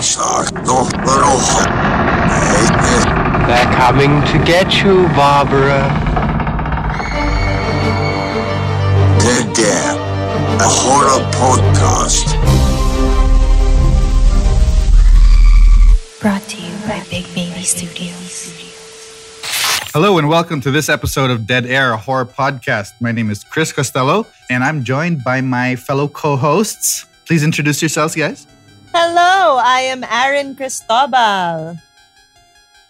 Sakto pero hot. They're coming to get you, Barbara. Dead Dad, a horror podcast. Brought to you by Big Baby Studios. Hello and welcome to this episode of Dead Air, a horror podcast. My name is Chris Costello and I'm joined by my fellow co-hosts. Please introduce yourselves, guys. Hello, I am Aaron Cristobal.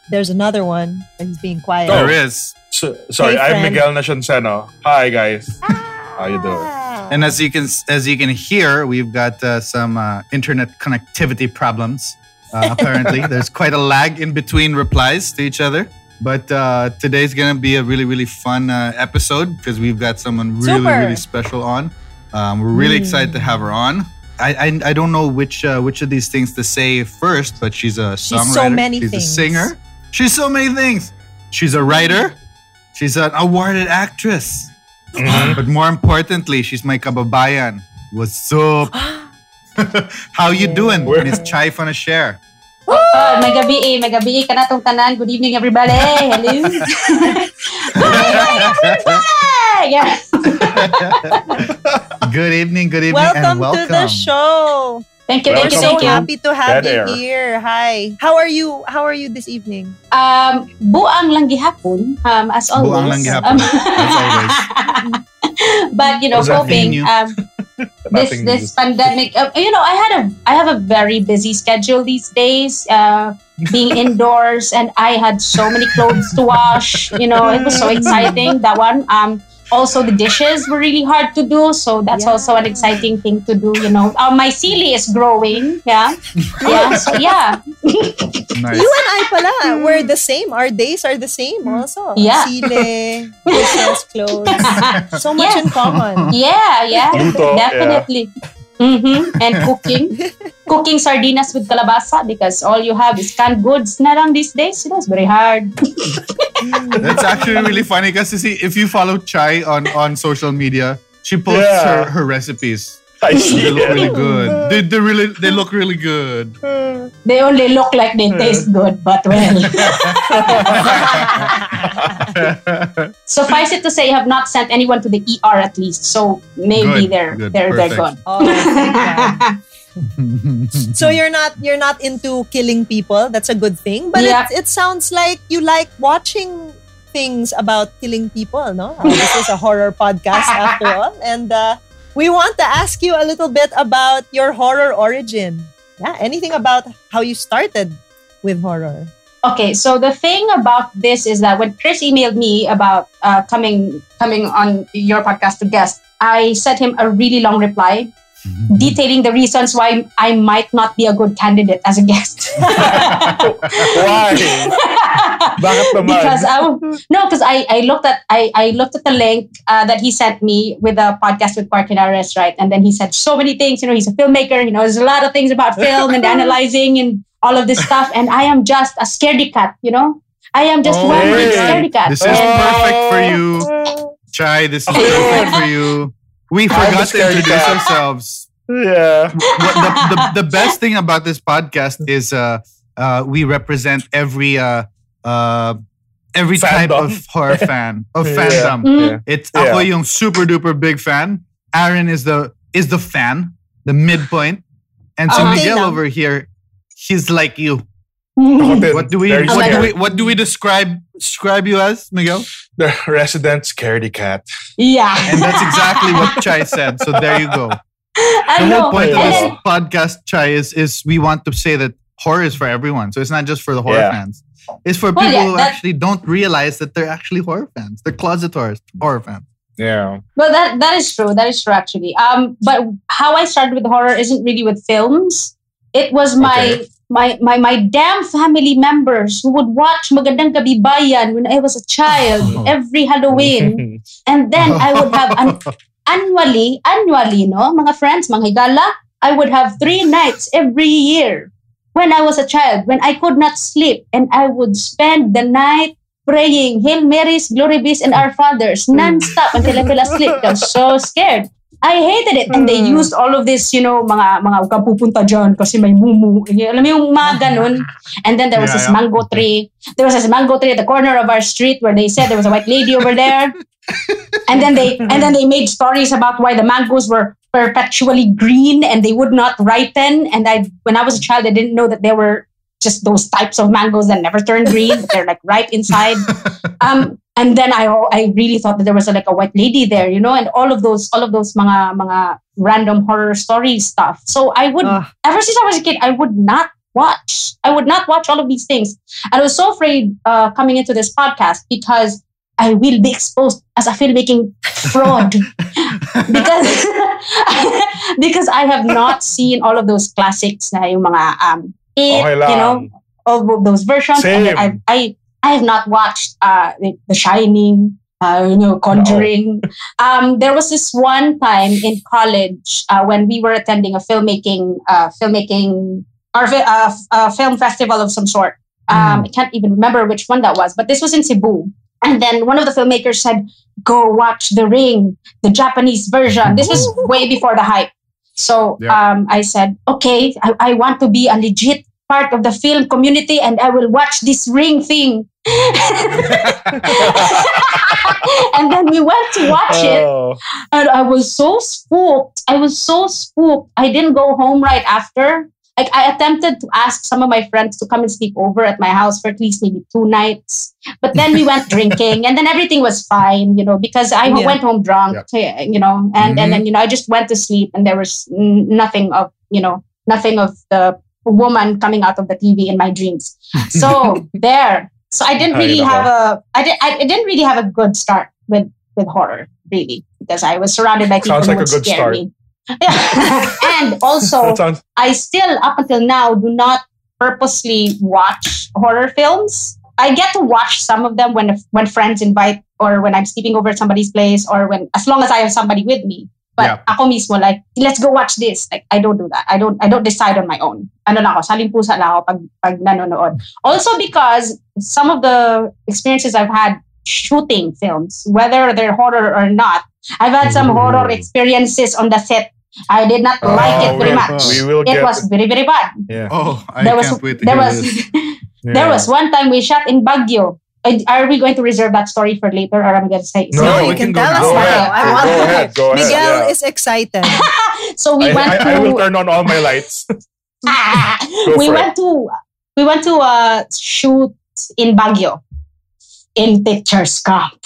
There's another one, he's being quiet. Oh. There is. So, sorry, Hey, I'm friend. Miguel Nacianceno. Hi, guys. How you doing? Ah. And as you can as you can hear, we've got uh, some uh, internet connectivity problems. Uh, apparently, there's quite a lag in between replies to each other. But uh, today's gonna be a really really fun uh, episode because we've got someone really Super. really special on. Um, we're really excited to have her on. I, I, I don't know which uh, which of these things to say first, but she's a She's so many she's things. a singer. She's so many things. She's a writer. She's an awarded actress. Mhm. But more importantly, she's my kababayan. What's up? How you doing, Where- Miss Chai Share? Oh, may gabi eh. May gabi eh. Kanatong tanan. Good evening, everybody. Hello. Hi, yeah. Good evening, good evening, welcome, and welcome. to the show. Thank you, We're thank you, so thank you. happy to have Dead you air. here. Hi. How are you? How are you this evening? Um, buang lang gihapon, um, as always. Buang lang gihapon, Um, as always. but you know, What's that hoping um, this this pandemic. Uh, you know, I had a I have a very busy schedule these days. Uh, being indoors, and I had so many clothes to wash. You know, it was so exciting. That one. Um, also the dishes were really hard to do, so that's Yeah. also an exciting thing to do. You know, uh, my cili is growing. Yeah, yeah. So yeah, Nice. You and I pala, we're the same. Our days are the same also. Yeah. Sile, dishes, clothes. So much Yes. in common. Yeah, yeah, Luto, definitely. Mm-hmm. And cooking, cooking sardinas with kalabasa because all you have is canned goods. Na lang these days, you know, it's very hard. That's actually really funny because you see, if you follow Chai on, on social media, she posts Yeah. her, her recipes. I see They look really good. They, they really they look really good. They only look like they taste good, but well. Suffice it to say, I have not sent anyone to the ER at least, so maybe Good, they're good, they're they're gone. Oh, thank so you're not you're not into killing people. That's a good thing. But Yeah. it, it sounds like you like watching things about killing people. No, Uh, this is a horror podcast after all, and uh, we want to ask you a little bit about your horror origin. Yeah, anything about how you started with horror? Okay, so the thing about this is that when Chris emailed me about uh, coming coming on your podcast to guest, I sent him a really long reply detailing the reasons why I might not be a good candidate as a guest. Why? Because I no, because I, I looked at I, I looked at the link uh, that he sent me with a podcast with Parkinaris, right? And then he said so many things. You know, he's a filmmaker. You know, there's a lot of things about film and analyzing and all of this stuff. And I am just a scaredy cat. You know, I am just Oh one my big God. scaredy cat. This is And- perfect for you. Chai, this is perfect for you. We forgot to introduce cat. ourselves. Yeah. what the, the, the best thing about this podcast is uh, uh, we represent every uh, uh, every type of horror fan of Yeah. fandom. Mm. It's Yeah. ako yung super duper big fan. Aaron is the is the fan, the midpoint, and so Okay Miguel lang. over here, he's like you. What do we what do we what do we describe describe you as, Miguel? The resident scaredy cat. yeah, And that's exactly what Chai said. So there you go. I The know. whole point of this podcast, Chai, is is we want to say that horror is for everyone. So it's not just for the horror Yeah. fans. It's for Well, people yeah, who that- actually don't realize that they're actually horror fans. They're closet horror horror fans. Yeah. Well, that that is true. That is true, actually. Um, but how I started with horror isn't really with films. It was my Okay. My my my damn family members who would watch Magandang Gabi Bayan when I was a child Oh. every Halloween, and then I would have an annually annually, no, mga friends, mga higala. I would have three nights every year when I was a child when I could not sleep, and I would spend the night praying Hail Marys, Glory Bees, and Our Fathers nonstop until I fell asleep. I was so scared. I hated it. And they Hmm. used all of this, you know, mga, mga huwag kang pupunta dyan kasi may mumu. Alam mo yung mga ganun. And then there was Yeah, this yeah. mango tree. There was this mango tree at the corner of our street where they said there was a white lady over there. and then they and then they made stories about why the mangoes were perpetually green and they would not ripen. And I when I was a child, I didn't know that they were just those types of mangoes that never turn green, but they're like ripe inside. Um, and then I I really thought that there was like a white lady there, you know, and all of those all of those mga mga random horror story stuff. So I would Ugh. ever since I was a kid, I would not watch. I would not watch all of these things. And I was so afraid uh, coming into this podcast because I will be exposed as a filmmaking fraud because because I have not seen all of those classics na yung mga um it, Okay you know all of those versions and Same. I I I have not watched uh the, the Shining uh, you know, Conjuring. Um, there was this one time in college uh, when we were attending a filmmaking, uh, filmmaking or fi- uh, uh, film festival of some sort. Um, I can't even remember which one that was, but this was in Cebu. And then one of the filmmakers said, "Go watch The Ring, the Japanese version." This was way before the hype. So Yeah. um, I said, "Okay, I, I want to be a legit part of the film community, and I will watch this Ring thing." and then we went to watch it, Oh. and I was so spooked. I was so spooked. I didn't go home right after. Like I attempted to ask some of my friends to come and sleep over at my house for at least maybe two nights, but then we went drinking, and then everything was fine, you know, because I Yeah. went home drunk, yeah, eh, you know, and and mm-hmm. then you know I just went to sleep, and there was nothing of you know nothing of the woman coming out of the TV in my dreams. So there. So I didn't really have a I did I, didn't really have a good start with with horror really because I was surrounded by people Sounds who like would a good scare start. me. Yeah. and also sounds I still up until now do not purposely watch horror films. I get to watch some of them when when friends invite or when I'm sleeping over at somebody's place or when as long as I have somebody with me. But Yeah. ako mismo like let's go watch this. Like I don't do that. I don't I don't decide on my own. Ano lang ako, saling pusa lang ako pag pag nanonood. Also because some of the experiences I've had shooting films, whether they're horror or not, I've had some Ooh. horror experiences on the set. I did not oh, like it Oh, very much. We will It was very very bad. yeah. Oh, I there can't was wait to there hear was this. there was one time we shot in Baguio. Are we going to reserve that story for later, or I'm going to say? No, No, we you can can go tell now. us Go now. ahead. I Go want to ahead. Go ahead. Miguel yeah. is excited. So we I, went I, to I will turn on all my lights. We for went to we went to uh, shoot in Baguio in Teacher's Camp.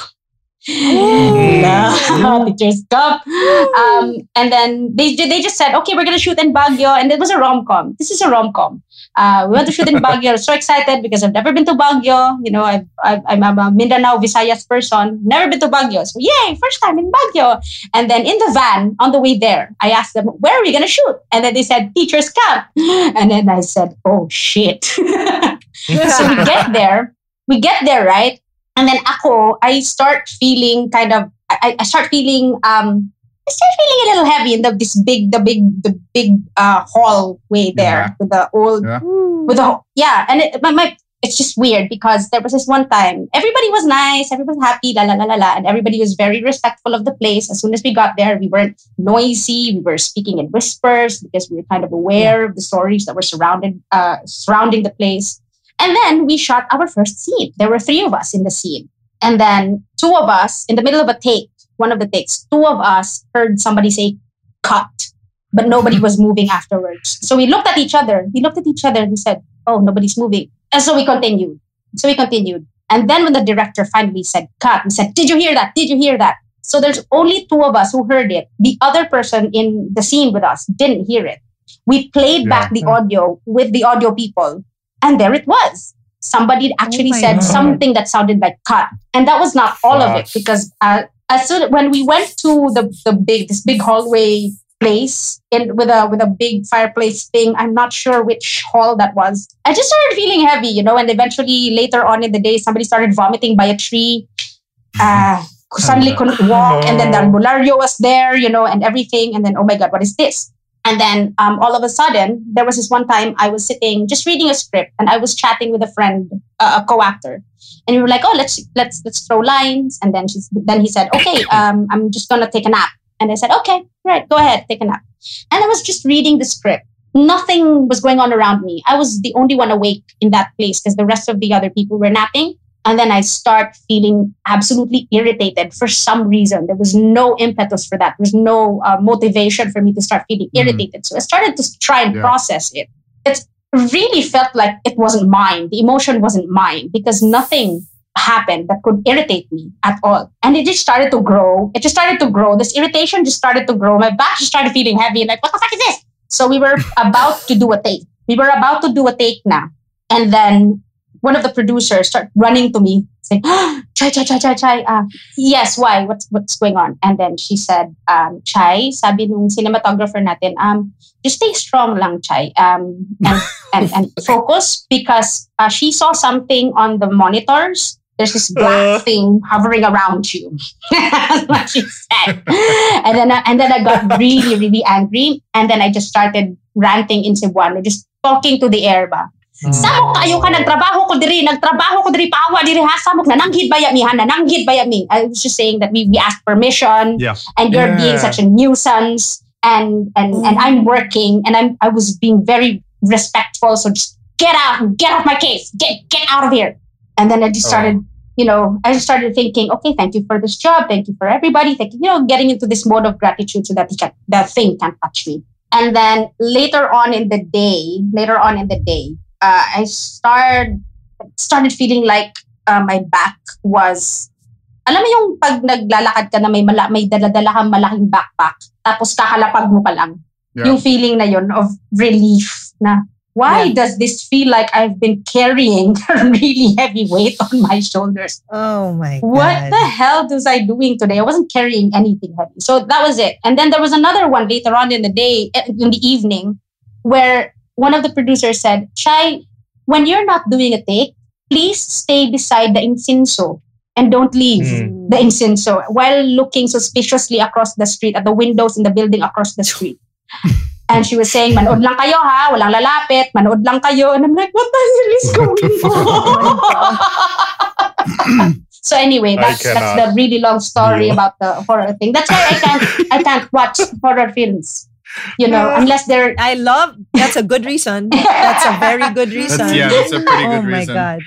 No, Teacher's Camp. Um, and then they they just said, okay, we're gonna shoot in Baguio, and it was a rom com. This is a rom com. Uh, we went to shoot in Baguio. I was so excited because I've never been to Baguio. You know, I've, I've, I'm a Mindanao Visayas person. Never been to Baguio. So yay, first time in Baguio. And then in the van on the way there, I asked them, where are we going to shoot? And then they said, teacher's camp. And then I said, oh shit. so we get there, we get there, right? And then ako, I start feeling kind of, I, I start feeling, um, I start feeling a little heavy in the this big, the big, the big uh, hallway there Yeah. with the old, Yeah. with the yeah, and it, my, my it's just weird because there was this one time everybody was nice, everybody was happy, la la la la la, and everybody was very respectful of the place. As soon as we got there, we weren't noisy. We were speaking in whispers because we were kind of aware of the stories that were surrounded uh, surrounding the place. And then we shot our first scene. There were three of us in the scene, and then two of us in the middle of a take, one of the takes, two of us heard somebody say "cut." But nobody was moving afterwards. So we looked at each other. We looked at each other and we said, oh, nobody's moving. And so we continued. So we continued. And then when the director finally said, cut, we said, did you hear that? Did you hear that? So there's only two of us who heard it. The other person in the scene with us didn't hear it. We played back the audio with the audio people, and there it was. Somebody actually my said God. something that sounded like cut. And that was not all of it because uh, as soon when we went to the, the big this big hallway place in with a with a big fireplace thing. I'm not sure which hall that was. I just started feeling heavy, you know, and eventually later on in the day, somebody started vomiting by a tree. Uh, suddenly couldn't walk, and then the albulario was there, you know, and everything. And then, oh my god, what is this? And then um, all of a sudden, there was this one time I was sitting just reading a script, and I was chatting with a friend, uh, a co-actor, and we were like, "Oh, let's let's let's throw lines." And then she's then he said, "Okay, um, I'm just gonna take a nap." And I said, okay, right, go ahead, take a nap. And I was just reading the script. Nothing was going on around me. I was the only one awake in that place because the rest of the other people were napping. And then I start feeling absolutely irritated for some reason. There was no impetus for that. There was no uh, motivation for me to start feeling Mm. irritated. So I started to try and Yeah. process it. It really felt like it wasn't mine. The emotion wasn't mine because nothing happened that could irritate me at all. And it just started to grow. It just started to grow. This irritation just started to grow. My back just started feeling heavy and like, what the fuck is this? So we were about to do a take. We were about to do a take now. And then one of the producers started running to me saying, Chai, Chai, Chai, Chai, Chai. Uh, yes, why? What's what's going on? And then she said, um, Chai, sabi nung cinematographer natin, um, just stay strong lang, Chai. Um, and, and, and focus because uh, she saw something on the monitors. There's this black Uh. thing hovering around you. That's what she said. and then I, and then I got really, really angry. And then I just started ranting in Cebuano, just talking to the air ba. Hmm. Samok kayo ka nagtrabaho ko diri, nagtrabaho ko diri paawa diri ha? Samok nananghid baya mi ha? Nananghid baya mi. I was just saying that we, we asked permission Yeah. and you're Yeah. being such a nuisance and and hmm. and I'm working and I'm I was being very respectful so just get out get off my case get get out of here. And then I just oh. started you know I just started thinking okay thank you for this job thank you for everybody thank you you know getting into this mode of gratitude so that he can, that thing can't touch me. And then later on in the day later on in the day uh, I started started feeling like uh, my back was alam mo yung pag naglalakad ka na may mala, may dala-dala kang malaking backpack tapos kakalapag mo pa lang Yeah. yung feeling na yun of relief na why Yeah. does this feel like I've been carrying a really heavy weight on my shoulders Oh my god. what the hell was I doing today? I wasn't carrying anything heavy. So that was it. And then there was another one later on in the day, eh, in the evening, where one of the producers said, Chai, when you're not doing a take, please stay beside the incenso and don't leave Mm. the incenso while looking suspiciously across the street at the windows in the building across the street. And she was saying, manood lang kayo ha, walang lalapit, manood lang kayo. And I'm like, what the hell is going on? so anyway, that's that's the really long story Yeah. about the horror thing. That's why I can't I can't watch horror films. You know, unless they're I love that's a good reason. That's a very good reason. That's, yeah, that's a pretty oh good my god.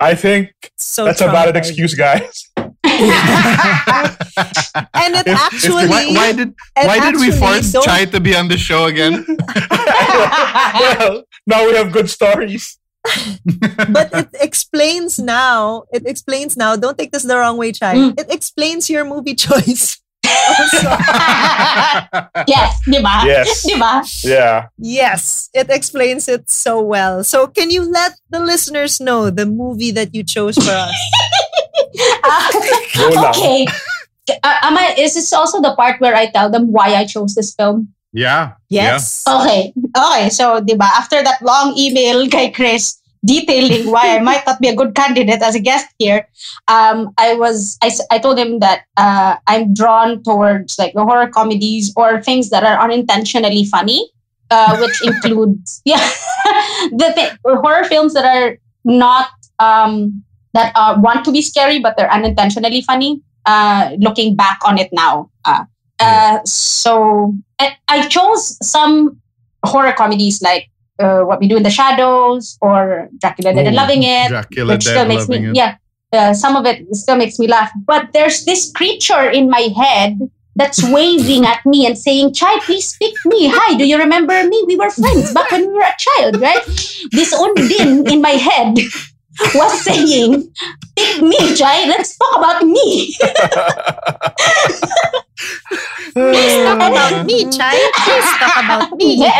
I think So that's a valid excuse, guys. And it If- if actually Why, why did why did we force don't- Chai to be on the show again? well, now we have good stories. but it explains now. It explains now. Don't take this the wrong way, Chai. Mm. It explains your movie choice. Also, yes, di ba? Yes. Di ba? Yeah. yes, it explains it so well. So, can you let the listeners know the movie that you chose for us? Go lang. okay. Uh, am I, is this also the part where I tell them why I chose this film? yeah. Yes. Okay. Okay. So, di ba, after that long email kay Chris detailing why I might not be a good candidate as a guest here, um, I was, I told him that uh, I'm drawn towards like the horror comedies or things that are unintentionally funny, uh, which includes, yeah, the th- horror films that are not, um, that uh, want to be scary, but they're unintentionally funny, uh, looking back on it now. Uh, uh, so I, I chose some horror comedies like uh, What We Do in the Shadows or Dracula Dead and Ooh, Loving It, Dracula which dead still makes me it. yeah. Uh, some of it still makes me laugh. But there's this creature in my head that's waving at me and saying, Chai, please pick me. Hi, do you remember me? We were friends back when we were a child, right? This undin in my head was saying, pick me, Chai. Let's talk about me. Please talk about me, Chai. Please talk about me.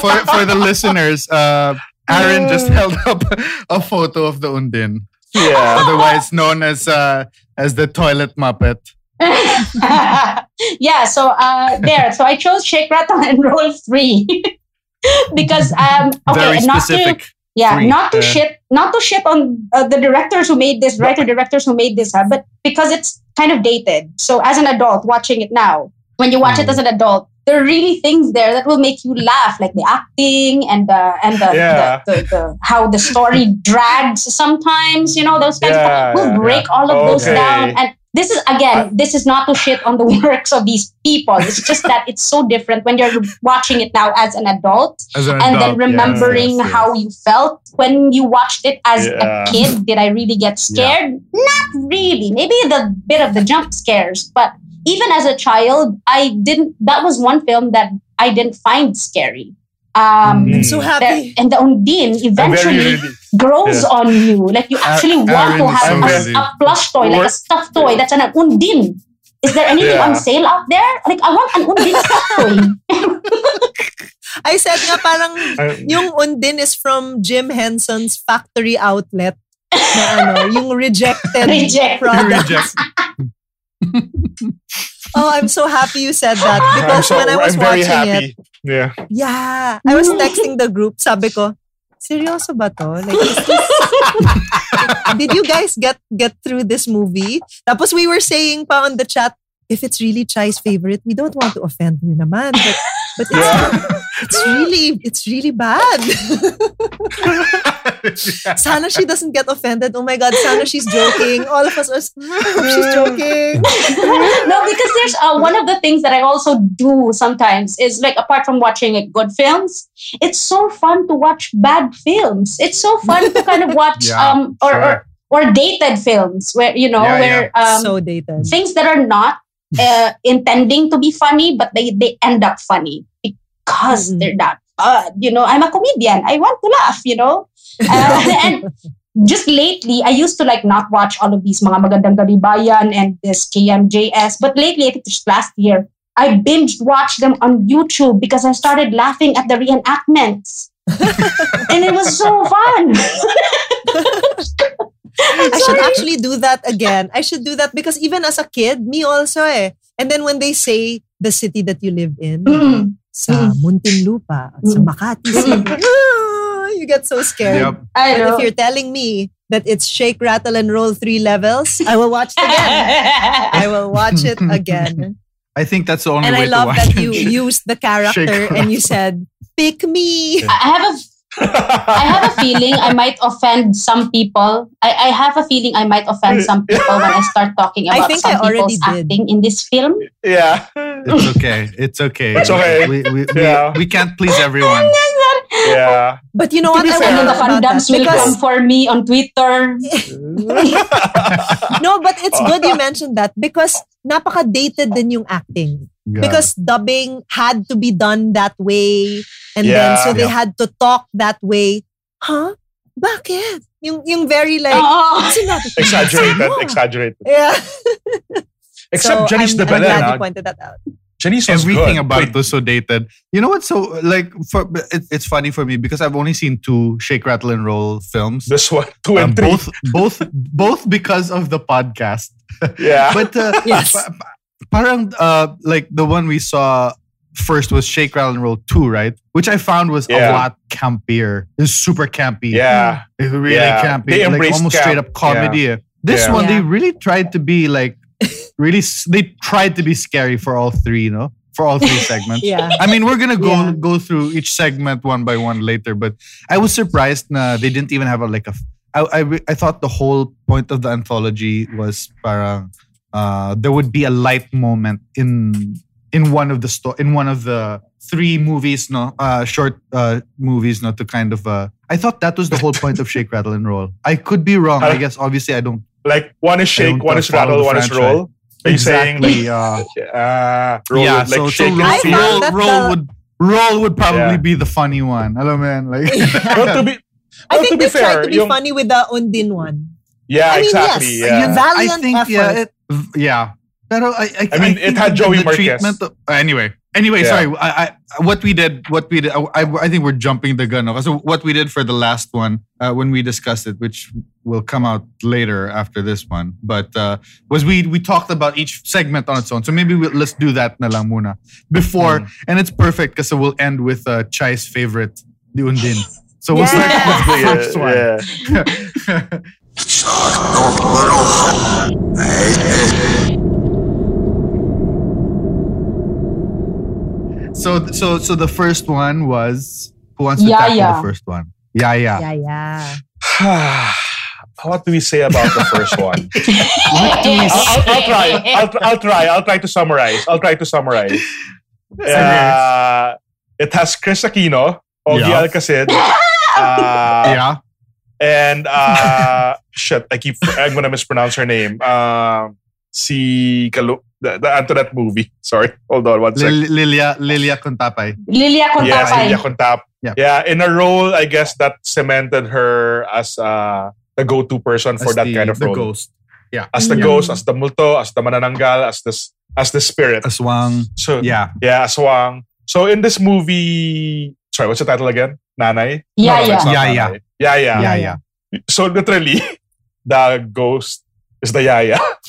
For for the listeners, uh, Aaron just held up a photo of the Undin, Yeah. otherwise known as uh, as the toilet muppet. yeah, so uh, there. So I chose Shake, Rattle, and Roll three because um okay, not to yeah, three, not to uh, shit, not to shit on uh, the directors who made this, writer directors who made this, uh, but because it's kind of dated. So as an adult watching it now, when you watch it Mm. as an adult, there are really things there that will make you laugh, like the acting and the and the, Yeah. the, the, the how the story drags sometimes. You know those kinds Yeah, of we'll yeah, break yeah. all of those down and this is again, this is not to shit on the works of these people. It's just that it's so different when you're watching it now as an adult As an and adult, then remembering yes, yes, how you felt when you watched it as Yeah. a kid. Did I really get scared? Not really. Maybe the bit of the jump scares, but even as a child, I didn't. That was one film that I didn't find scary. Um, Mm. I'm so there- happy. and the Undin I'm very eventually really. Grows Yeah. on you. Like you actually I want to have so a, a plush toy, like a stuffed toy that's an undin. Is there anything Yeah. on sale out there? Like I want an Undin stuffed toy. I said nga parang I- yung Undin is from Jim Henson's factory outlet na ano, yung rejected Reject. product. Reject. Oh, I'm so happy you said that because so, when I was I'm very watching it. Yeah. yeah, I was texting the group, sabi ko, seryoso ba to? Like, is this, did you guys get get through this movie? Tapos we were saying pa on the chat, if it's really Chai's favorite, we don't want to offend her naman. But, but it's, Yeah. it's really, it's really bad. Sana she doesn't get offended. Oh my God, sana she's joking. All of us are, hope she's joking. no, because there's uh, one of the things that I also do sometimes is like apart from watching like, good films, it's so fun to watch bad films. It's so fun to kind of watch Yeah, um or, sure. or or dated films where you know Yeah, where um so dated. things that are not uh, intending to be funny, but they they end up funny because Mm-mm. they're not. Uh, you know, I'm a comedian. I want to laugh. You know, uh, and just lately, I used to like not watch all of these mga Magandang Gabi Bayan and this KMJS, but lately, I think just last year, I binge watched them on YouTube because I started laughing at the reenactments. and it was so fun. I should actually do that again. I should do that because even as a kid, me also eh. And then when they say the city that you live in, Mm. sa Muntinlupa, sa Mm. Makati City, ah, you get so scared. Yep. I But know. if you're telling me that it's shake, rattle, and roll three levels, I will watch it again. I will watch it again. I think that's the only And way I love to watch that you used the character Shake, and you said, pick me. I have a I have a feeling I might offend some people. I, I have a feeling I might offend some people when I start talking I about think some I already people's did. acting in this film. yeah. It's okay. It's okay. It's okay. We, we, Yeah. we, we can't please everyone. Yeah. But you know what? I fair- then the fandoms will because- come for me on Twitter. no, but it's good you mentioned that because napaka-dated din yung acting. Yeah. Because dubbing had to be done that way. And then, Yeah. so they Yeah. had to talk that way. Huh? Bakit? Yung, yung very like, Oh. exaggerated. Exaggerated. Yeah. Except so Janice I'm, de I'm glad you pointed that out. Janice was Everything good. about Wait, it was so dated. You know what's so like for it, it's funny for me because I've only seen two Shake Rattle and Roll films. This one, two Um, and three. both both both because of the podcast. yeah. But uh, Yes. pa- pa- parang uh, like the one we saw first was Shake Rattle and Roll 2, right? Which I found was a lot campier. It's super campy. yeah. It's really Yeah. campy. They like embraced almost camp. straight up comedy. This Yeah. one, they really tried to be like, really, they tried to be scary for all three, you know? For all three segments. Yeah. I mean, we're gonna go Yeah. go through each segment one by one later, but I was surprised na they didn't even have a like a. I I, thought the whole point of the anthology was parang uh, there would be a light moment in in one of the sto- in one of the three movies, no, uh, short uh, movies, not to kind of. Uh, I thought that was the whole point of Shake Rattle and Roll. I could be wrong. I guess obviously I don't. Like one is shake, one uh, is rattle, the one is roll. Are you saying like Exactly. uh, uh, roll yeah, would, like so, so roll, I and found feel? roll, roll the- would roll would probably Yeah. be the funny one. Hello, man. Like, Well, to be, I think to be they fair, tried to be yung- funny with the Undin one. yeah, I mean, exactly. yes, yeah. you valiant I think effort. yeah, it, yeah. Pero I, I, I mean, it think had the- Joey the Marquez. treatment of- uh, anyway, anyway, Yeah. sorry. I, I, what we did, what we did, I, I think we're jumping the gun. Because what we did for the last one, uh, when we discussed it, which will come out later after this one, but uh, was we we talked about each segment on its own. So maybe we'll, let's do that na lang muna before, Mm. and it's perfect because we'll end with uh, Chai's favorite, the Undin. So we'll start with the Yeah, first one. yeah. Suck the little hole. Hey, So so so the first one was who wants to Yeah, tackle yeah. the first one? Yeah, yeah. Yeah, yeah. what do we say about the first one? I'll, I'll, I'll, I'll try. I'll, I'll try. I'll try to summarize. I'll try to summarize. Uh, it has Kris Aquino, Ogie Yeah. Alcasid, uh, yeah. and uh, shit, I keep I'm gonna mispronounce her name. Um, si Kalu, the, the Antoinette movie. Sorry, hold on one second. Lil- Lilia Lilia Cuntapay. Lilia Yes, Cuntapay. Lilia Contap. Yeah. Yeah. in a role, I guess that cemented her as uh, the go-to person for As that the, kind of role. the role. ghost. Yeah. As the Yeah. ghost, as the multo, as the manananggal, as the as the spirit. Aswang. So Yeah. yeah, Aswang. So in this movie, sorry, what's the title again? Nanay. Yeah, no, yeah. it's not Yeah, Nanay. yeah, yeah, Yeah, yeah. So literally, the ghost is the yaya,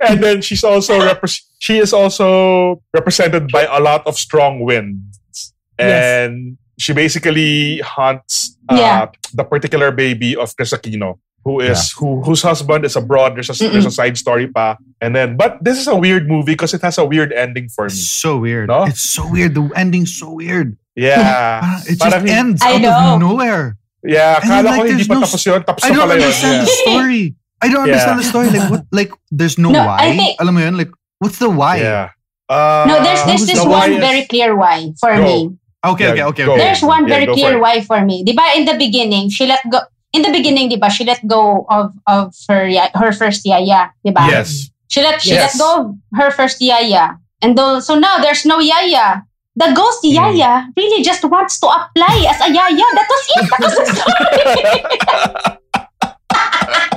and then she's also repre- she is also represented by a lot of strong winds, Yes. and she basically hunts uh, Yeah. the particular baby of Kris Aquino, who is who whose husband is abroad. There's a there's a side story pa, and then but this is a weird movie because it has a weird ending for It's me. so weird. No? It's so weird. The ending's so weird. Yeah, it just Parang- ends I out know. of nowhere. yeah. And Kala like, ko hindi there's pa no- tapos yun. Tapos I don't understand Yeah. the story. I don't Yeah. understand the story. Like what? Like there's no, No, why. I think- Alam mo yun? Like what's the why? Yeah. Uh, No, there's there's was this the one why is- very clear why for Go. me. Okay, okay, Yeah, okay, go. okay. There's one Yeah, very go for clear why for me. Diba in the beginning, she let go in the beginning, diba, she let go of of her her first yaya, diba? Yes. She let she Yes. let go of her first yaya. And though, so now there's no yaya. The ghost Hmm. yaya really just wants to apply as a yaya. That was it. That was the story.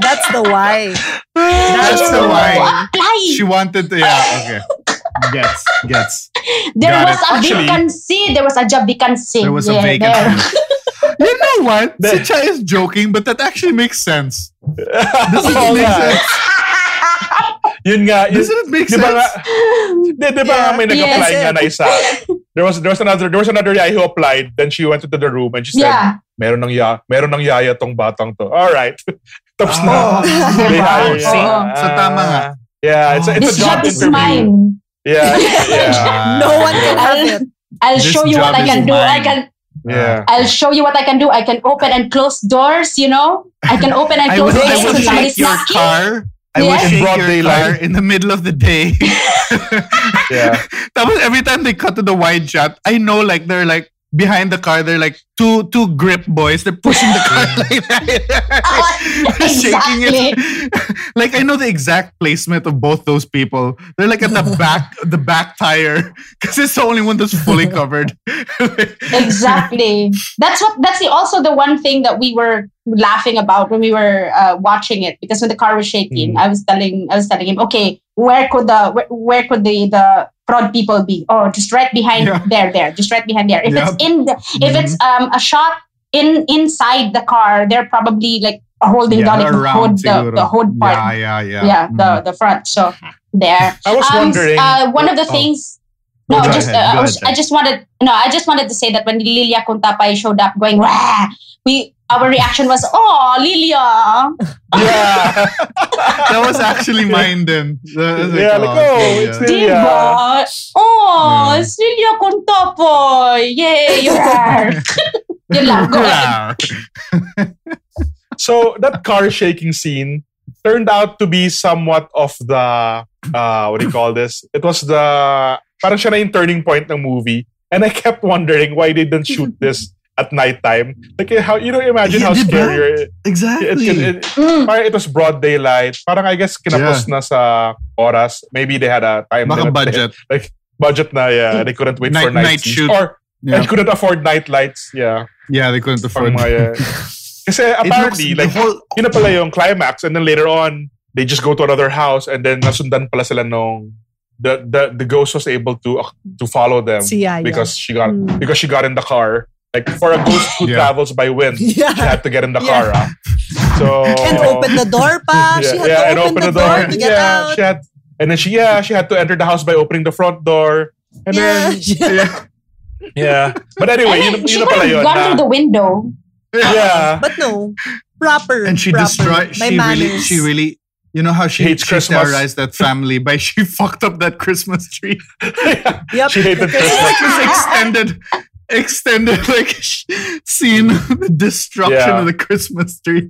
That's the why. That's Just the want why. She wanted to. Yeah. Okay. Gets. Gets. there Got was it. a Actually- vacancy. There was a job vacancy. There was a Yeah, there. vacancy. you know what? The- Sicha is joking, but that actually makes sense. Doesn't Oo it oh, make nga. sense? Yun nga. Yun, Doesn't it make di ba sense? nga, di, di ba nga may Yeah. nag-apply Yes, nga na isa? There was there was another there was another guy who applied. Then she went into the room and she said, Yeah. "Meron ng ya, meron ng yaya tong batang to." All right. Tapos Oh. na. They hire. See? So tama nga. Yeah, it's a, it's This a job job is interview. mine. Yeah, yeah, No one can have it. I'll This show you what I can do. I can yeah. I'll show you what I can do. I can open and close doors, you know? I can open and I will, close I doors will when shake your knocking. car. I will shake In broad your daylight. car in the middle of the day. Yeah. Tapos every time they cut to the wide shot, I know like they're like behind the car, they're like two two grip boys. They're pushing the car like that. Ah, They're shaking it. like I know the exact placement of both those people. They're like at the back the back tire because it's the only one that's fully covered. exactly. That's what. That's the, also the one thing that we were laughing about when we were uh, watching it because when the car was shaking, Mhm. I was telling I was telling him, okay, where could the where, where could the the fraud people be? Oh, just right behind Yeah. there, there, just right behind there. If Yep. it's in the if it's um a shot in inside the car, they're probably like holding down like, the hood the, the hood part. Yeah, yeah, yeah. yeah, Mhm. the the front. So there. I was Um, wondering. uh, one of the Oh. things. No, ahead, just go uh, I, ahead, was, I just wanted no, I just wanted to say that when Lilia Cuntapay showed up, going Wah! we our reaction was, "Oh, Lilia!" yeah. that was actually mine then. That was Yeah, like, oh, okay, it's. Lilia. Diba? Oh, Yeah. it's Lilia Cuntapay! Yay, you are. Yun lang, go ahead. Yeah. So that car shaking scene turned out to be somewhat of the uh what do you call this? It was the parang siya na yung turning point ng movie. And I kept wondering why they didn't shoot this at nighttime. Like how you know imagine Yeah, how diba? scary it, Exactly. it, it, Mm. it was broad daylight. Parang I guess kinapos na sa oras. Maybe they had a time Baka limit. budget. Budget na, yeah. They couldn't wait for Night- night, night shoot. Or Yeah. they couldn't afford night lights. Yeah. Yeah, they couldn't afford. Pang mga, kasi It looks- apparently, the like, whole, yun na pala yung climax and then later on they just go to another house and then nasundan pala sila nung the the the ghost was able to uh, to follow them Si Yaya. because she got Mm. because she got in the car like for a ghost who Yeah. travels by wind she Yeah. had to get in the Yeah. car ah. so And open the door pa. She had to and open, the, door, to get yeah out. she had and then she yeah she had to enter the house by opening the front door and yeah. then yeah. yeah but anyway And yun, then she yun na could pala have yun gone na- through the window. Yeah um, But no. Proper. and she destroyed. My She really, she really. You know how she, Hates she Christmas. terrorized that family by she fucked up that Christmas tree. Yep. she hated Because- Christmas Just extended, extended like sh- scene the destruction Yeah. of the Christmas tree.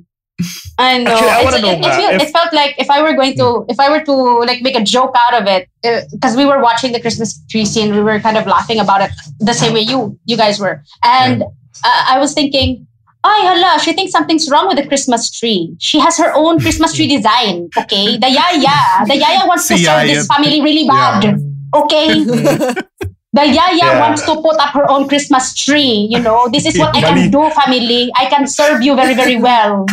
I know. Actually, I wanna It's- know it, it, nga feel- if- it felt like if I were going to, hmm. if I were to like make a joke out of it, uh, because we were watching the Christmas tree scene, we were kind of laughing about it the same way you you guys were, and uh, I was thinking, ay hala, she thinks something's wrong with the Christmas tree. She has her own Christmas tree design. Okay, the yaya, the yaya wants to serve this family really bad. Okay. The yaya Yeah. wants to put up her own Christmas tree. You know, this is what I can do, family. I can serve you very, very well.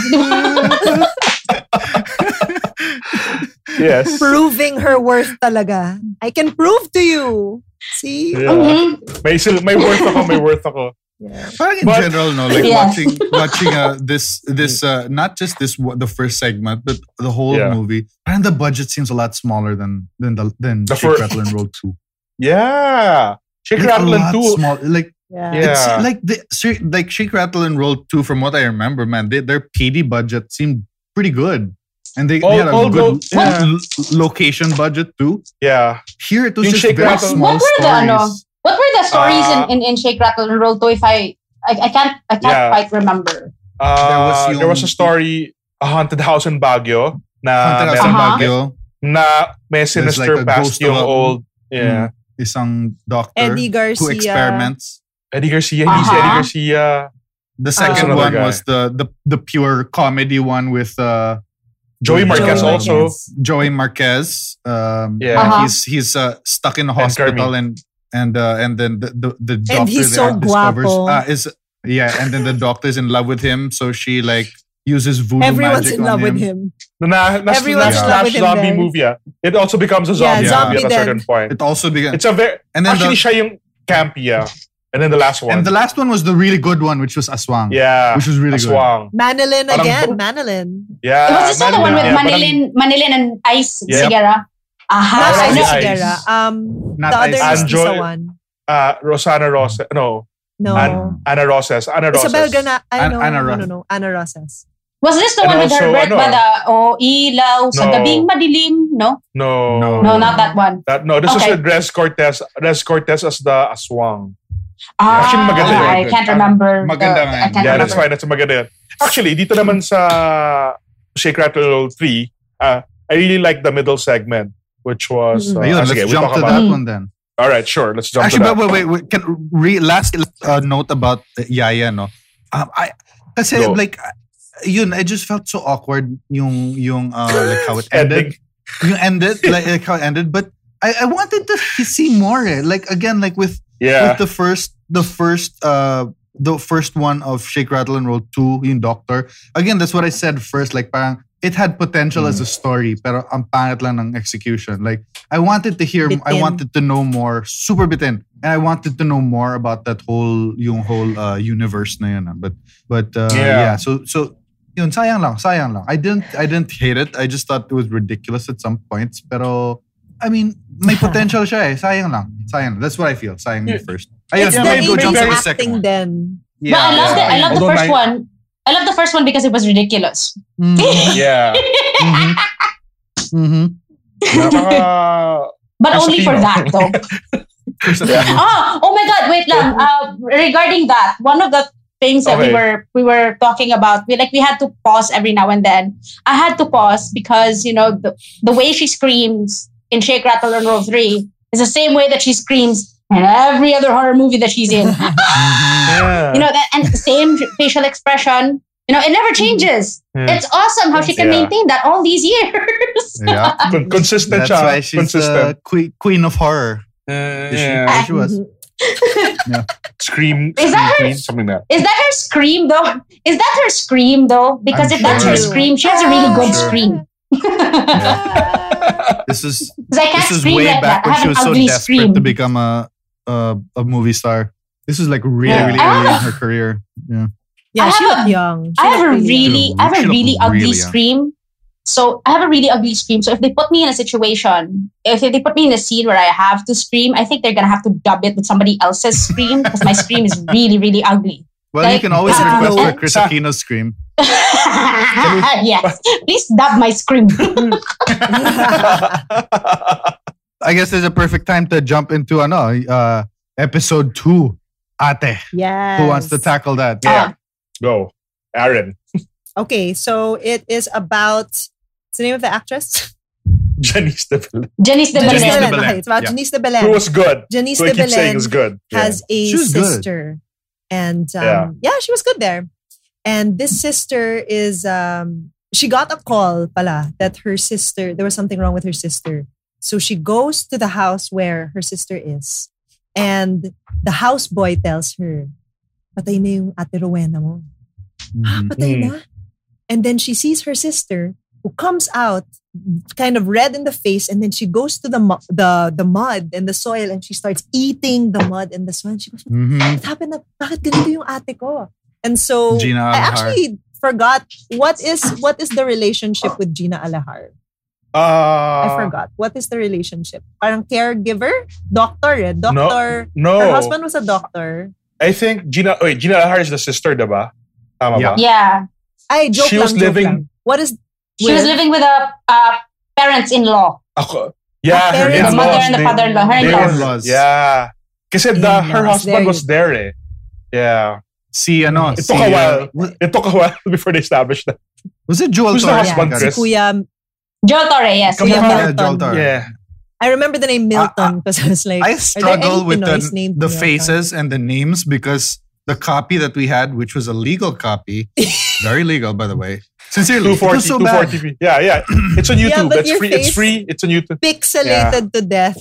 Yes. Proving her worth talaga. I can prove to you. See? Yeah. Mhm. May, sil- may worth ako, may worth ako. Yeah. Parang in But- general, no, like Yes. watching watching uh, this this uh, not just this one- the first segment, but the whole Yeah. movie. And the budget seems a lot smaller than than the than The Shake fir- Rattle and Roll Two. Yeah. Shake Like, a Rattle and lot two. small. Like Yeah. Yeah. it's like the like Shake Rattle and Roll Two. From what I remember, man, they, their PD budget seemed pretty good, and they, they had a although- good yeah. location budget too. Yeah. Here it was Yung just Shake very Rattle- small What were the, ano, stories. What were the stories Uh, in, in, in Shake Rattle and Roll 2 if I I, I can't I can't Yeah. quite remember. Uh, There was there was a story, a haunted house in Baguio, na Haunted House in Uh-huh. Baguio, na may sinister like past yung a- old, yeah. isang doctor Eddie Garcia. who experiments. Eddie Garcia, hindi Uh-huh. Eddie Garcia. The second another one was the, the the pure comedy one with uh, Joey Joey Marquez Joey also. Marquez. Joey Marquez. Um, Yeah. Uh-huh. he's he's uh, stuck in a And hospital Carmi. and and uh, and then the the, the doctor And he's so discovers uh, is yeah, and then the doctor's in love with him, so she like uses voodoo Everyone's magic in love on with him. him. Na, na, Everyone's na, in love with him zombie there. movie. Ah. It also becomes a Yeah, zombie, zombie movie at a certain point. It also began, It's a very and then actually the, siya yung campy. ah. And then the last one. and the last one was the really good one, which was Aswang. yeah. which was really good. Aswang. Manilyn again. Manilyn. Yeah. It was this not the one with yeah, parang- Manilyn Manilyn and Ice Yep. Seguerra? Aha, Not I know. Ice. Sigara. Um, Not the other is Anjoy. Isa one. uh, Rosana Roses. No. No. An- Ana Roses. Ana Roses. Isabel Gana. I An- know. Anna no, Ros- no, no. Anna Rosas. Was this the And one with her also, red ano, bada? O ilaw sa No. gabing madilim? No? No. No. No, not that one. That, no, this Okay. is with Res Cortez. Res Cortez as the Aswang. Ah, Actually, maganda yun. I can't remember. Maganda the- nga Yeah, remember. that's fine. That's maganda yun. Actually, dito naman sa Shake Rattle Roll 3, uh, I really like the middle segment, which was... Uh, Ayun, ah, let's sige, we'll jump to about that it. one then. All right, sure. Let's jump Actually, to that. wait, wait, wait. Can re, last uh, note about Yaya, no? Um, I kasi Go. like uh, yun, I just felt so awkward yung yung uh, like how it ended. yung ended like, like how it ended, but I, I wanted to see more. Eh. Like again, like with Yeah. with the first the first uh the first one of Shake Rattle and Roll 2, yung Doctor. Again, that's what I said first. Like parang it had potential as a story, pero ang pangit lang ng execution. Like I wanted to hear, I wanted to know more, super bitin. And I wanted to know more about that whole yung whole uh, universe na yun. ah. But but uh, Yeah. yeah. so so yun sayang lang, sayang lang. I didn't I didn't hate it. I just thought it was ridiculous at some points, pero I mean, may potential siya eh. Sayang lang. Sayang. That's what I feel. Sayang Yeah. first. Ayun, It's the maybe go jump to the second acting one. then. but I love the I love the first my- one. I love the first one because it was ridiculous. Mhm. Yeah. Mhm. Mhm. Napaka- But only for that though. ah, oh my god, wait lang. Uh, regarding that, one of the things that we were we were talking about, we like we had to pause every now and then. I had to pause because, you know, the, the way she screams in Shake Rattle and Roll 3 is the same way that she screams in every other horror movie that she's in. Yeah. you know, that and the same facial expression. You know, it never changes. Yeah. It's awesome how she can Yeah. maintain that all these years. Yeah. Con- consistent That's siya. why she's consistent. the queen, queen of horror. Uh, Is she? yeah. Yeah, she was. Scream. Is scream that her- queen, something like Is that her scream though? Is that her scream though? Because I'm if that's her scream, she has a really good Sure. scream. This is I can't this is scream way like back that. When she was so desperate scream. to become a, a a movie star. This is like really Yeah. really ah! early in her career. Yeah. Yeah, I she have looked a- young. She I have a really young. I have a really ugly really scream. So I have a really ugly scream. So if they put me in a situation, if they put me in a scene where I have to scream, I think they're gonna have to dub it with somebody else's scream because my scream is really, really ugly. Well, you can always uh, request for a Kris uh, Aquino scream. yes, please dub my scream. I guess there's a perfect time to jump into ano, uh, episode two. Ate, Yes. who wants to tackle that? Yeah. Go. Aaron. Okay, so it is about. What's the name of the actress? Janice de Belen, Janice de Janice Belen. de Belen. Belen. Okay, it's about Yeah. Janice de Belen. who was good. Janice Who I de keep saying Belen is good. Yeah. has a She was good. sister, and um, Yeah. yeah. she was good there. And this sister is um, she got a call, pala, that her sister there was something wrong with her sister. So she goes to the house where her sister is, and the houseboy tells her, "Patay na yung ate Rowena mo." Ah, Mhm. patay na. And then she sees her sister who comes out kind of red in the face and then she goes to the mu- the the mud and the soil and she starts eating the mud and the soil. And She goes, Mhm. what happened na, bakit ganito yung ate ko? And so Gina I Alajar. actually forgot what is what is the relationship with Gina Alajar. I Uh, forgot. What is the relationship? Parang caregiver? Doctor eh. Doctor. No, no. Her husband was a doctor. I think Gina. Wait, Gina Alajar is the sister, diba? Tama Yeah. ba? Yeah. Ay, joke She lang, was joke living- lang. What is She was living with a uh, parents-in-law. Ako, yeah, The her parents- The mother and the father-in-law. Her they in-laws. were- In-laws. Yeah. Kasi the, her husband There was there eh. Yeah. Si ano, It si, took a while. uh, It took a while before they established that. was it Joel Who's the Torres? husband, yeah, Chris? si Kuya Joel Torre, yes. Come Yeah, Milton. Joel Torres. Yeah. I remember the name Milton because I was like, I struggle with the, the faces and the names because the copy that we had, which was a legal copy, very legal by the way. Sincerely, it was so bad. 240p. Yeah, yeah. It's on YouTube. but it's free. It's free. It's on YouTube. Pixelated to death.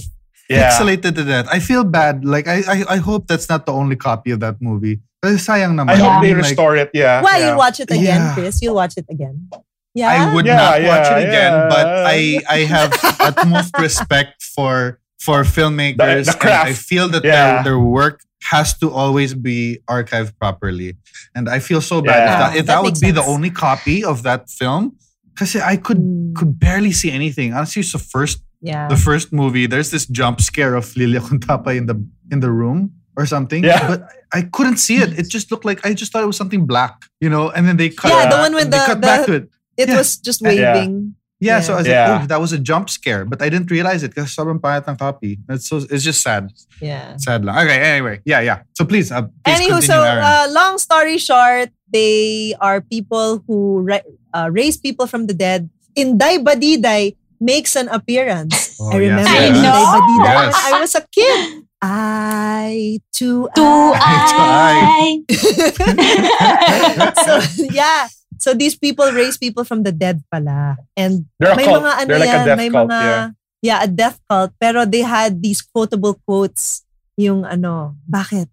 Yeah. Pixelated to death. I feel bad. Like I, I, I hope that's not the only copy of that movie. Kasi sayang naman. I hope they Like, restore it. Yeah. Why yeah. you watch it again, Yeah. Chris? You'll watch it again. Yeah. I would Yeah, not watch yeah, it again, yeah. but I I have utmost respect for for filmmakers. The- the craft. And I feel that Yeah. their their work has to always be archived properly. And I feel so bad Yeah. if that, if That that, would makes be the only copy of that film. Because I could Mm, could barely see anything. Honestly, it's the first yeah. the first movie. There's this jump scare of Lilia Cuntapay in the in the room or something. Yeah. But I couldn't see it. It just looked like I just thought it was something black, you know. And then they cut. Yeah, the one with the- cut back the- to it. It yeah. was just Yeah. waving. Yeah, so I was Yeah. like, oh, that was a jump scare, but I didn't realize it because sobrang pangit ng copy. It's so it's just sad, Yeah. sad lang. Okay, anyway, yeah, yeah. So please, uh, please Anywho, continue, so uh, long story short, they are people who ra- uh, raise people from the dead. In Inday Badiday makes an appearance. Oh, I remember yes. I know. Badiday Yes. I was a kid. I to To I. I. so yeah. So these people raise people from the dead pala. And They're a may cult. mga ano They're like a yan, death may cult. mga yeah. yeah, a death cult. Pero they had these quotable quotes. Yung ano, bakit?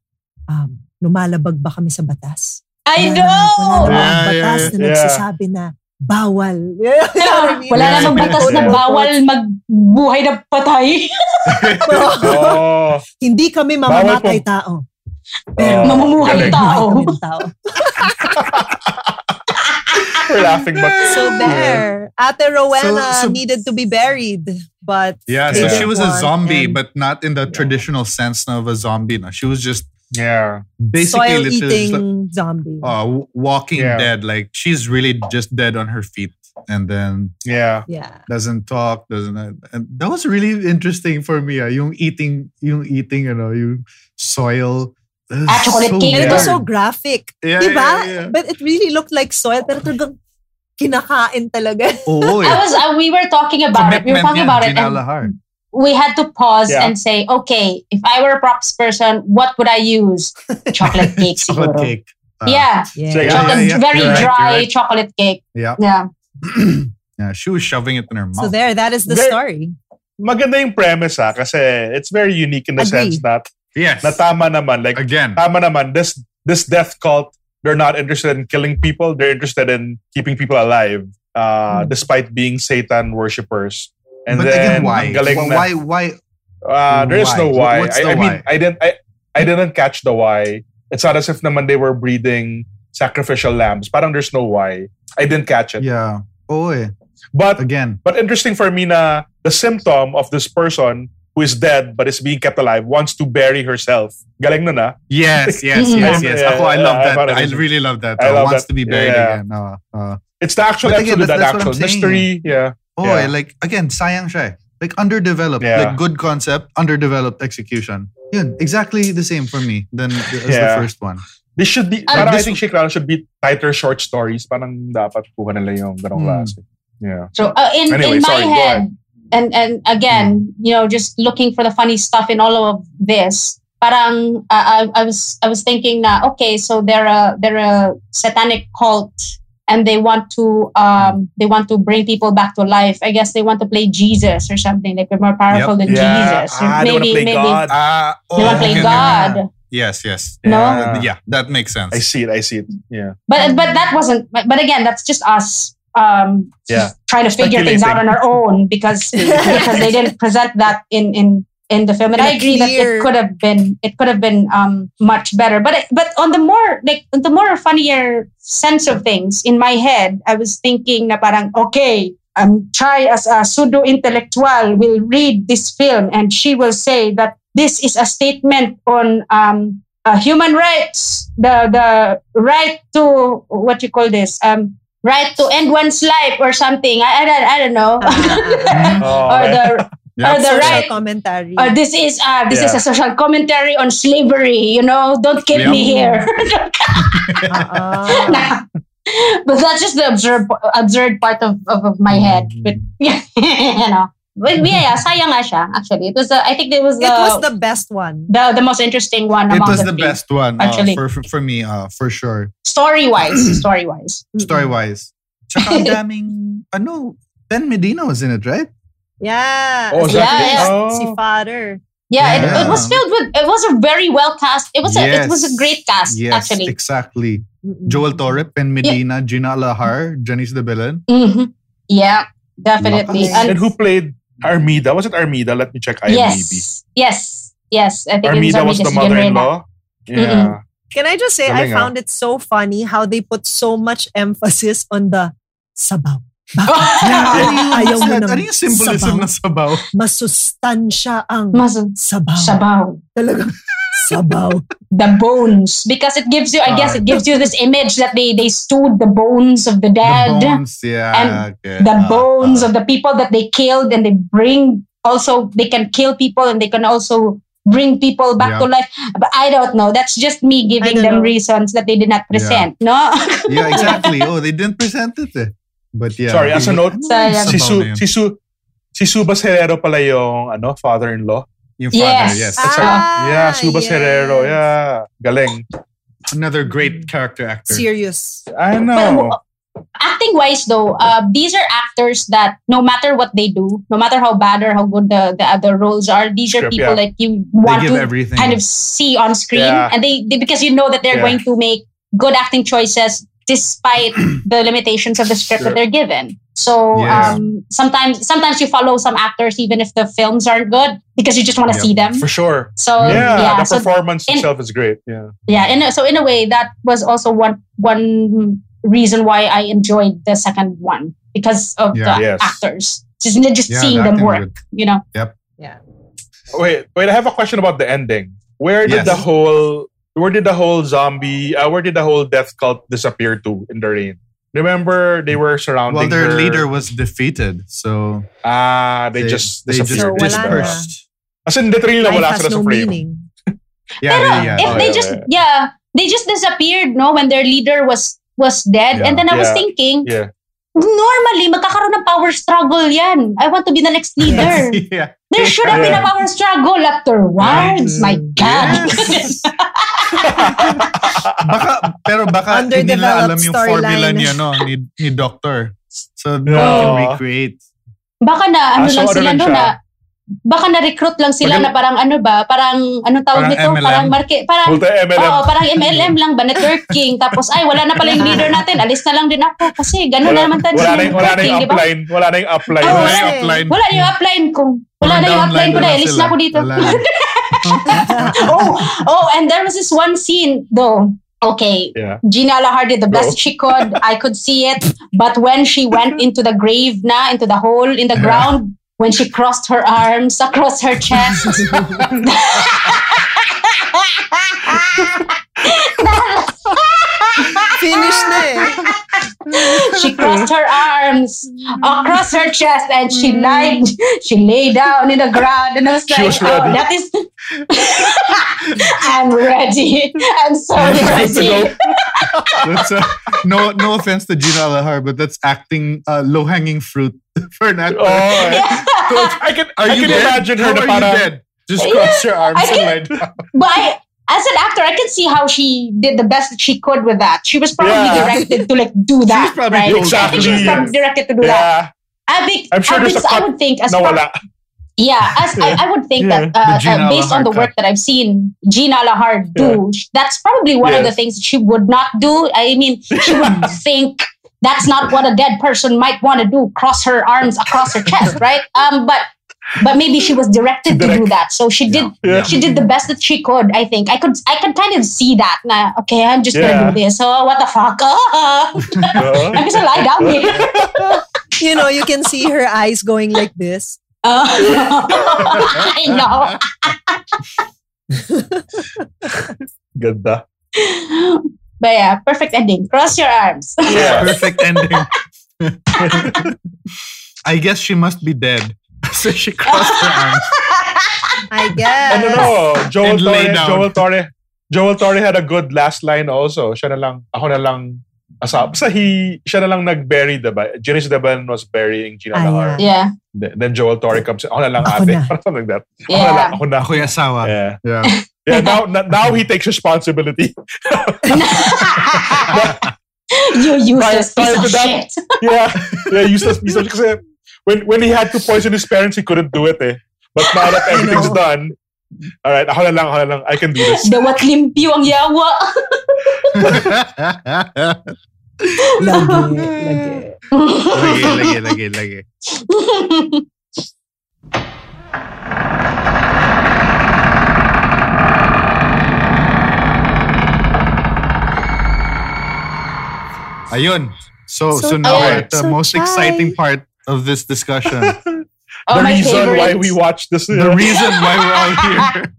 Um, lumalabag ba kami sa batas? I know! namang- Wala namang Yeah, batas yeah, na yeah. nagsasabi na bawal. I mean? Wala Yeah. namang batas na Yeah. bawal magbuhay na patay. Oh. Hindi kami mamamatay Bawal tao. Pero Oh, Mamumuhay ng tao. We're laughing, but So there, Ate Rowena So- so- needed to be buried. But yeah, so she was a zombie, and but not in the traditional sense of a zombie. No, she was just yeah. basically soil literally eating like, zombie. uh, walking Yeah. dead. Like she's really just dead on her feet, and then Yeah. yeah. doesn't talk, doesn't. And that was really interesting for me. Ah, yung eating, yung eating, you know, yung soil. That was Ah, chocolate cake. And it was so graphic. Yeah, diba? yeah, yeah. But it really looked like soil. Pero talagang kinakain talaga. Oo, I eh. was, uh, we were talking about it. We were talking yan, about it. And we had to pause Yeah. and say, okay, if I were a props person, what would I use? Chocolate cake, Chocolate siguro. cake. Ah. Yeah. Yeah. So, yeah, Chocolate, yeah, very right, dry right. chocolate cake. Yeah. Yeah. yeah, she was shoving it in her mouth. So there, that is the Very- story. Maganda yung premise ha, kasi it's very unique in the Agree. sense that yes. na tama naman, like Again. tama naman, this this death cult, they're not interested in killing people, they're interested in keeping people alive, uh, despite being Satan worshippers. And but then, again, why? ang galing na- Why? Why? Uh, there is Why? no why. What's I, the I mean, why? I didn't. I, I didn't catch the why. It's not as if naman they were breeding sacrificial lambs. Parang there's no why. I didn't catch it. Yeah. Oh, eh. But Again. but interesting for me na the symptom of this person who is dead but is being kept alive wants to bury herself. Galing nun ah. Yes, yes, yes, yes. Yeah, Ako, I love I that. found it I really love that. I love wants that. to be buried Yeah. again. Uh, uh, It's the actual But again, episode that's- that that's what actual I'm saying. mystery. Yeah. oh, Yeah. like, again, sayang siya. eh. Like, underdeveloped. Yeah. Like, good concept, underdeveloped execution. Yun, exactly the same for me than the, as Yeah. the first one. This should be, parang I think Shake Rattle should be tighter short stories. Parang dapat kuha nila yung ganong klase. Yeah. So uh, in Anyway, in my sorry, go head, ahead. And and again, you know, just looking for the funny stuff in all of this. Parang uh, I, I was I was thinking na okay, so they're a they're a satanic cult, and they want to um they want to bring people back to life. I guess they want to play Jesus or something like they're more powerful than Yeah. Jesus. Ah, maybe play maybe God. Ah, they want to play okay. God. Yes, yes. No? Uh, yeah, that makes sense. I see it. I see it. Yeah. But but that wasn't. But, but again, that's just us. Um, Yeah. trying to figure things out on our own because because they didn't present that in in in the film. And In I a agree that it could have been it could have been um much better. But it- but on the more like the more funnier sense of things in my head, I was thinking na parang okay. Um, try as a pseudo intellectual will read this film and she will say that this is a statement on um, uh, human rights, the the right to what you call this, um, right to end one's life or something. I I don't, I don't know. Oh, or the Yeah. or the Social right. commentary. Or this is uh, this is Yeah. a social commentary on slavery. You know, don't keep Yeah. me here. Ah. but that's just the absurd absurd part of, of, of my head. But you know, but yeah, sayang nga siya. Actually, it was. Uh, I think it was the it was the best one. the, the most interesting one. It among was the, the three. best one uh, Actually. for, for for me, uh, for sure. story wise. story wise. Story wise. Tsaka ang daming, ano, Ben Medina was in it, right? Yeah. Oh, yeah, yeah. Oh. Si Father. Yeah, It, Yeah. it was filled with. It was a very well cast. It was a. It was a great cast Yes, actually. exactly. Joel Torre, Ben Medina, Gina Alajar, Janice de Belen. hmm Yeah, definitely. And And who played Armida? Was it Armida? Let me check IMDb. yes, yes, yes. I think Armida it was was the Armida mother-in-law. Yeah. Can I just say, I Galing, ah. found it so funny how they put so much emphasis on the sabaw. Ano yung, Ayaw mo ano ng yung symbolism sabaw? ng sabaw? Masustansya ang Mas sabaw. sabaw. Talaga. Sabaw. The bones, because it gives you. I guess it gives you this image that they they stewed the bones of the dead, The bones, yeah. And okay. the Ah, bones ah. of the people that they killed, and they bring. Also, they can kill people, and they can also bring people back Yeah. to life. But I don't know. That's just me giving them know. reasons that they did not present. No. Yeah, exactly. Oh, they didn't present it eh. But yeah. Sorry, as a note, Ano Sayang. yung Si sabaw Su, si Su, si Subas Herrero pala yung ano, father-in-law. Yung father, Yes. yes. That's Ah. Yeah, Subas yes. Herrero. Yeah. Galing. Another great character actor. Serious. I know. acting wise though uh, these are actors that no matter what they do no matter how bad or how good the, the other roles are these are people yeah. that you want give to everything. kind of see on screen Yeah. and they, they because you know that they're Yeah. going to make good acting choices despite the limitations of the script Sure. that they're given so Yeah. um, sometimes sometimes you follow some actors even if the films aren't good because you just want to Yeah. see them For sure. so yeah, yeah, the so performance in- itself is great. Yeah. yeah in a, so in a way that was also one one reason why i enjoyed the second one because of Yeah. the Yes. actors just, just Yeah, seeing them work good. you know Yep. Yeah. Wait, wait. I have a question about the ending. Where did Yes. the whole where did the whole zombie uh, where did the whole death cult disappear to in the rain? Remember they were surrounding Well, their her. leader was defeated, so Ah, they, just they just disappeared. Wala na. dispersed. As in, literally has sila no sa frame. meaning. Yeah, Pero they- yeah. if Oh, they yeah, just yeah. yeah they just disappeared no when their leader was was dead Yeah. and then i was thinking Yeah. Normally magkakaroon ng power struggle yan i want to be the next leader yeah. there should have been a power struggle afterwards my god Yes. baka, pero baka hindi nila alam yung formula niya, no, ni, ni Doctor. So, no one can recreate. baka na ano Ah, so lang ano sila lang no na baka na-recruit lang sila Maganda- na parang ano ba parang anong tawag Parang nito MLM? parang market parang Multi-MLM. Oo, parang MLM lang ba, networking. Tapos, ay, wala na pala yung leader natin. Alis na lang din ako. Kasi gano'n na naman tayo wala na, yung- wala na yung upline. Wala na yung upline. Oh, Wala wala yung upline. Wala na yung upline ko. Wala na yung upline ko na. Alis na ako dito. Wala oh, oh, and there was this one scene, though. Okay, Yeah. Gina Lahar did the best Go. she could. I could see it. But when she went into the grave na, into the hole in the Yeah. ground, when she crossed her arms across her chest, Finish na eh. she crossed her arms arms across her chest and she lied. She lay down in the ground and I was She like, was oh, ready. that is. I'm ready. I'm so ready. That's uh, no no offense to Gina Alajar, but that's acting uh, low hanging fruit for an actor. Oh, so I can, Are I you can dead? imagine her How na are you dead? just Yeah, cross your arms I and can- lie down. But I, as an actor, I can see how she did the best that she could with that. She was probably Yeah. directed to like do that, probably right? told I think she was Exactly. probably directed to do that. Yeah. I think I'm sure I, there's a I would think as far- Yeah, as I, I would think Yeah. that uh, uh, based on the work that I've seen Gina Alajar do, that's probably one of the things that she would not do. I mean, she would think that's not what a dead person might want to do, cross her arms across her chest, right? Um, but but maybe she was directed to do that, so she did Yeah. she did the best that she could. I think I could I could kind of see that. Na, okay, I'm just Yeah. gonna do this. So what the fuck? Uh, I'm just gonna lie down here. You know, you can see her eyes going like this. Uh, I know. Ganda. But yeah, perfect ending. Cross your arms. Yeah. Perfect ending. I guess she must be dead. so she crossed her arms. I guess. Ano no, Joel And lay Torre, down. Joel Torre, Joel Torre had a good last line also. Siya na lang, ako na lang, asap. Basta he, siya na lang nag-bury, diba? Janice de Belen was burying Gina Ah, Alajar. yeah. Then, then Joel Torre comes in, ako na lang Ako ate. na. Something like that. Ako na Yeah. lang, ako na. Ako yung asawa. Yeah. Yeah. Yeah, now, na- now he takes responsibility. you useless Prior- prior piece of to that- shit. yeah. Yeah, useless piece of Kasi when, when he had to poison his parents, he couldn't do it eh. But now that everything's done, all right, ako na lang, ako na lang, I can do this. Dawat limpyo ang yawa. Lagi, lagi. lagi, lagi, lagi, lagi. Ayun. So, so, So now we're at the So most exciting part of this discussion. oh, the reason favorite. why we watch this. the reason why we're all here.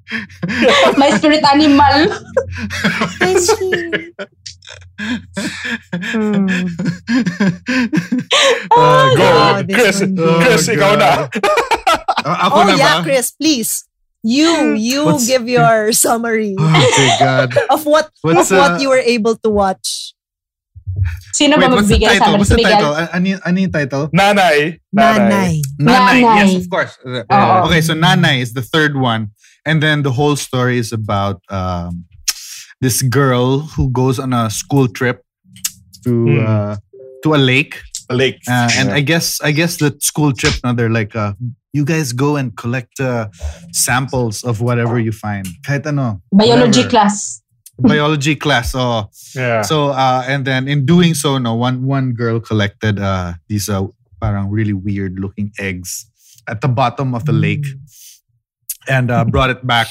my spirit animal. I see. Uh, Go, Oh, Chris. one. Oh, Chris, ikaw na. Uh, Oh na yeah. Chris, please. You you What's- give your summary Oh God. of what What's, of what uh, you were able to watch. Sino Wait, ba what's the magbigay title? sa What's the Miguel? title? An- Ano, yung- ano yung title? Nanay. Nanay. Nanay. Nanay. Yes, of course. Uh, Oo. Okay, so Nanay is the third one. And then the whole story is about um, this girl who goes on a school trip to Hmm. uh, to a lake. The lake. Uh, and I guess I guess the school trip now they're like uh, you guys go and collect uh, samples of whatever you find. Kahit ano. Biology whatever. class. Biology class. Oh. yeah. So uh, and then in doing so, no one one girl collected uh, these uh, parang really weird looking eggs at the bottom of the lake and uh, brought it back.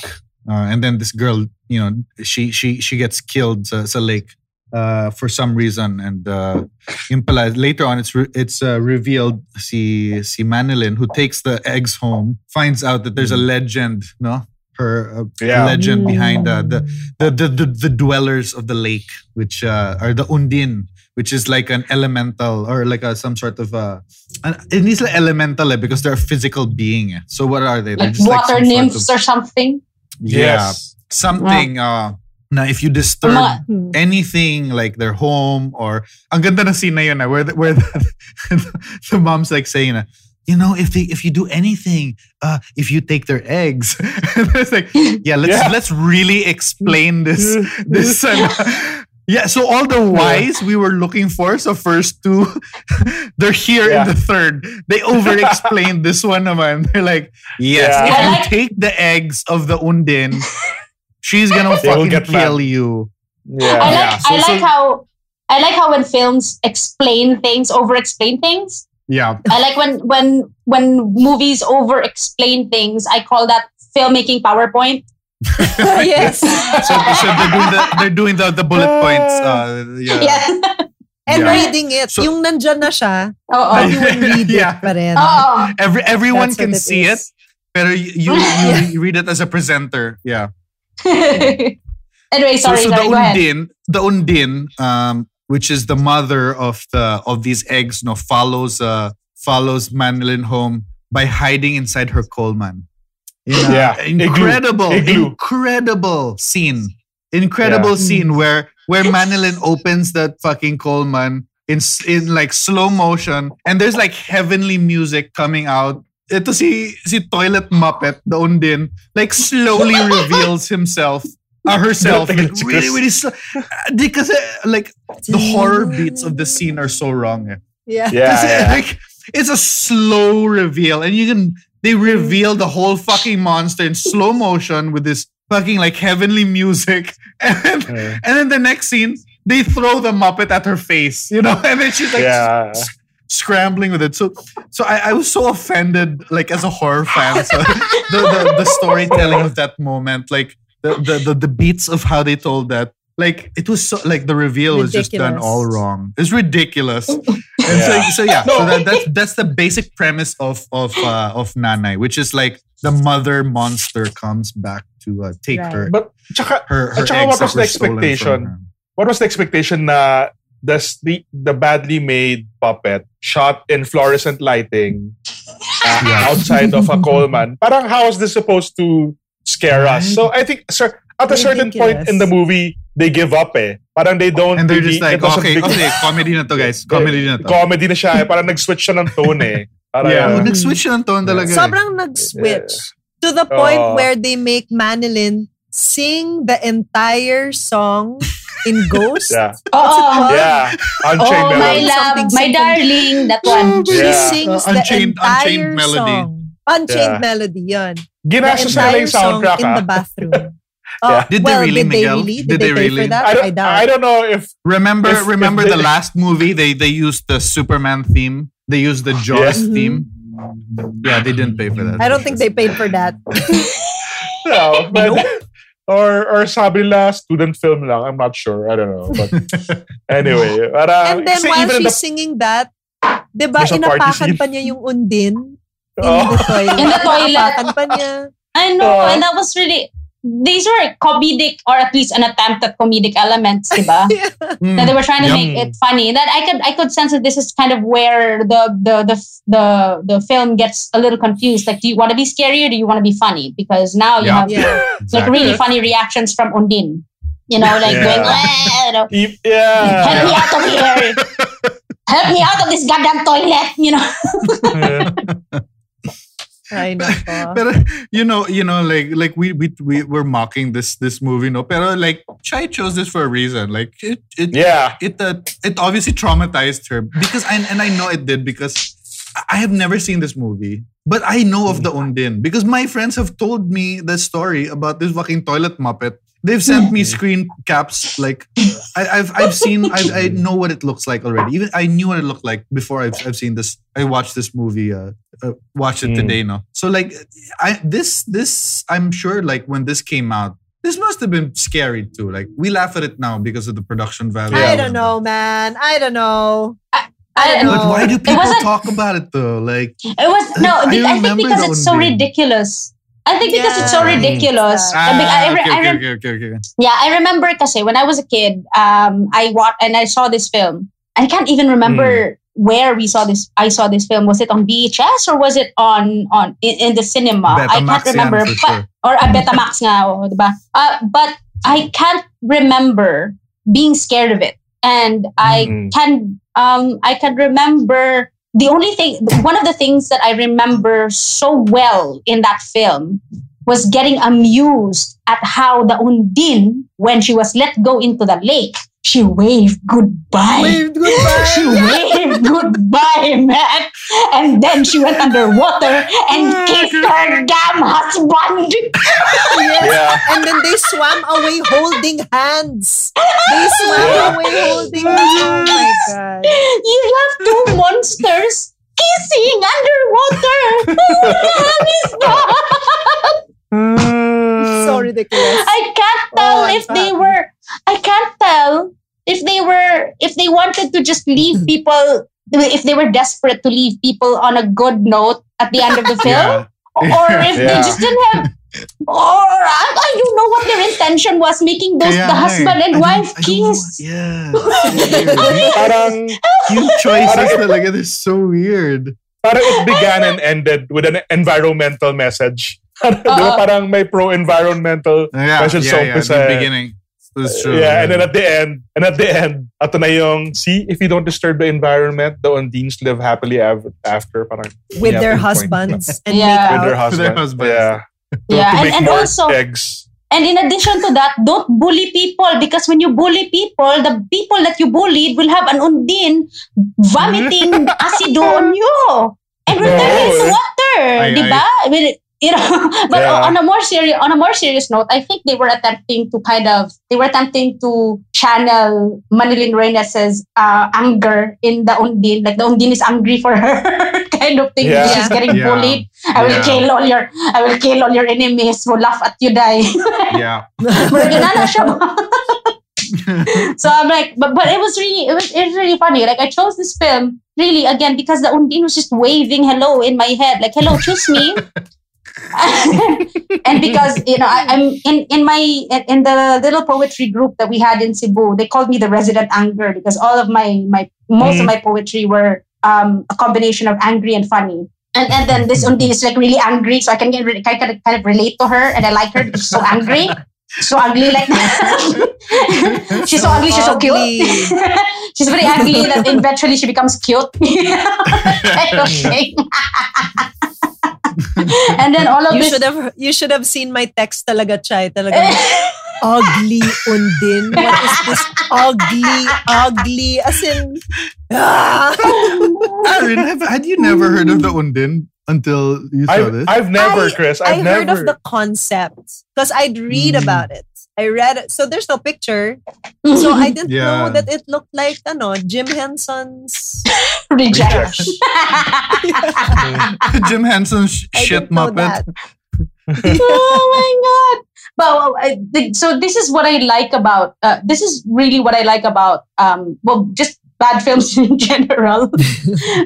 Uh, and then this girl, you know, she she she gets killed sa, sa lake uh, for some reason. And uh, later on, it's re- it's uh, revealed si si Manilyn who takes the eggs home finds out that there's a legend, no. Her uh, Yeah. legend behind uh, the, the, the the the dwellers of the lake, which uh, are the Undin, which is like an elemental or like a some sort of uh, an, it needs like elemental eh, because they're a physical being. eh. So what are they? They're Like just water some sort nymphs of- or something. yeah, Yes. something. Uh, now if you disturb Mga- anything like their home or ang ganda na scene na yun, ah, where the, where the, the mom's like saying na, you know if they, if you do anything uh if you take their eggs it's like yeah let's Yeah. let's really explain this this uh, yeah so all the whys we were looking for so first two they're here Yeah. in the third they over explained this one naman they're like yes Yeah. if you like- take the eggs of the undin she's gonna fucking get kill mad. you Yeah. I like Yeah, so- I like so- how I like how when films explain things, over explain things. Yeah I like when when when movies over explain things. I call that filmmaking PowerPoint. yes. so, so they're doing the they're doing the, the bullet points uh yeah, Yeah. And Yeah. reading it. So- yung nandyan na siya, Oo. you will read Yeah. it pa rin. Oo. Every everyone That's can what it see it, is. but you, you, you read it as a presenter. Yeah. anyway, sorry, so so sorry. the Go ahead. Undin, the Undin, um, which is the mother of the of these eggs, no, follows uh follows Manilyn home by hiding inside her Coleman. In a Yeah, incredible, Igloo. incredible scene. Incredible Yeah. scene where where Manilyn opens that fucking Coleman in in like slow motion, and there's like heavenly music coming out. Ito si si Toilet Muppet, the Undin, like slowly reveals himself, uh, herself, like, really, really slow. Because like the horror beats of the scene are so wrong. eh. Yeah. Yeah, yeah. like it's a slow reveal, and you can they reveal the whole fucking monster in slow motion with this fucking like heavenly music, and then, and then the next scene they throw the Muppet at her face, you know, and then she's like yeah. s- scrambling with it. So so I, I was so offended, like as a horror fan, so the, the the storytelling of that moment, like the, the the the beats of how they told that. Like it was so like the reveal was just done all wrong. It's ridiculous. And so, Yeah. so yeah, so that, that's that's the basic premise of of uh, of Nanay, which is like the mother monster comes back to uh, take Right. her But tsaka, her her at saka eggs what was the were stolen from expectation? what was the expectation na the, the, the badly made puppet shot in fluorescent lighting uh, Yeah. outside of a coal Coleman? Parang how is this supposed to scare us? So I think sir, at a certain point in the movie, they give up eh. Parang they don't And they're really- just like, okay, big- okay, comedy na to, guys. Comedy na to. Comedy na siya eh. Parang nag-switch siya ng tone eh. Parang, Oh, uh, nag-switch siya ng tone talaga. eh. Sobrang nag-switch. To the point Oh. where they make Manilyn sing the entire song in Ghost. yeah. Oo. Yeah. Unchained Oh, my love, Something, my darling, that one. She sings Uh, the Unchained- entire Unchained Melody. song. Unchained Yeah. Melody, yun. The Ginastos nila entire yung song soundtrack in ah. the bathroom. Oh, Yeah. Did they well, really, did they Miguel? really? Did, Did they, they really? for that? I I, don't, doubt. I don't know if Remember, If- if remember they- the last movie? They they used the Superman theme. They used the Jaws Yeah. theme. Yeah, they didn't pay for that. I don't think they paid for that. No, but, or or sabi nila student film lang. I'm not sure. I don't know. But anyway, parang, And then while in she's the, singing that, di ba inapakan pa niya yung undin in Oh. the toilet. In the toilet. Inapakan pa niya. I know, Oh. and that was really. These were comedic, or at least an attempt at comedic elements, diba? Mm. that they were trying to Yum. make it funny. That I could I could sense that this is kind of where the the the the, the film gets a little confused. Like, do you want to be scary or do you want to be funny? Because now you Yeah. have Yeah. like Exactly. really funny reactions from Undine. You know, like Yeah. going, "Ah," you know, e- help me out of here. help me out of this goddamn toilet. You know. Ay, nako. Pero you know, you know, like like we we we were mocking this this movie, no. Pero like Chai chose this for a reason. Like it it yeah. it uh, it obviously traumatized her because I and I know it did because I have never seen this movie, but I know of the Undin because my friends have told me the story about this fucking toilet muppet. They've sent me screen caps like I, I've I've seen I, I know what it looks like already. Even I knew what it looked like before I've I've seen this. I watched this movie. Uh, uh watched it Mm. today. No, so like I this this I'm sure like when this came out, this must have been scary too. Like we laugh at it now because of the production value. I don't know, man. I don't know. I don't know. But know. why do people talk about it though? Like It was no. I I, think because it's so Undine. ridiculous. I think because it's so ridiculous. Ah, I mean, I, re- okay, I okay, okay, okay, okay. Yeah, I remember kasi when I was a kid, um, I watched and I saw this film. I can't even remember where we saw this. I saw this film. Was it on VHS or was it on on in, in the cinema? I can't remember. for But, sure. or a Betamax nga, oh, diba? Uh, but I can't remember being scared of it, and I Mhm. can um I can remember the only thing one of the things that I remember so well in that film was getting amused at how the Undine, when she was let go into the lake, she waved goodbye. Waved goodbye. She waved goodbye, man. And then she went underwater and oh kissed her damn husband. Yes. Yeah. And then they swam away holding hands. They swam away holding hands. Oh my god. You have two monsters kissing underwater. What the hell is that? So ridiculous. I can't tell Oh, I'm if they were. I can't tell if they were. If they wanted to just leave people. If they were desperate to leave people on a good note at the end of the film, Yeah. or if they just didn't have or I, I don't know what their intention was making those Kaya the husband I and don't- wife I kiss. Yeah. Weird. Parang, Yung choices talaga, they're so weird. parang it began and ended with an environmental message. Di ba Oo. parang may pro-environmental Yeah, message yeah, sa yeah. umpisa The eh. beginning. That's true. Yeah, and then at the end, and at the end, ato na yung, see, if you don't disturb the environment, the Undines live happily av- after. Parang, With yeah, their husbands and Yeah. make With out. their husband. their husbands. Yeah. To, Yeah, to and, and also eggs. And in addition to that, don't bully people because when you bully people, the people that you bullied will have an undin vomiting acido on you and will turn into water, di ba? I mean, you know, but Yeah. on a more serious on a more serious note, I think they were attempting to kind of they were attempting to channel Manilyn Reynes's uh, anger in the undin, like the undin is angry for her kind of thing. Yeah. She's getting Yeah. bullied. I will Yeah. kill all your I will kill all your enemies who laugh at you die. Yeah. Ganana siya. so I'm like, but but it was really it was it was really funny. Like I chose this film really again because the Undine was just waving hello in my head, like hello, choose me. and because you know I, I'm in in my in the little poetry group that we had in Cebu, they called me the resident anger because all of my my most of Mm. my poetry were um, a combination of angry and funny. And, and then this Undine is like really angry, so I can get re- kind of, kind of relate to her, and I like her because she's so angry, so ugly like that. she's so, ugly, she's so cute. ugly. she's very ugly that eventually she becomes cute. kind of thing. and then all of You this. should have you should have seen my text talaga, Chai. Talaga ugly undin. What is this ugly, ugly? As in, ah. Aaron, have, had you never heard of the Undin until you saw I've, this? I've never, I- Chris. I I've never. heard of the concept because I'd read Mm. about it. I read it. So there's no picture. So I didn't Yeah. know that it looked like ano, Jim Henson's. reject. Jim Henson's shit muppet. oh my god! But well, I, the- so this is what I like about. Uh, this is really what I like about. Um, well, just bad films in general,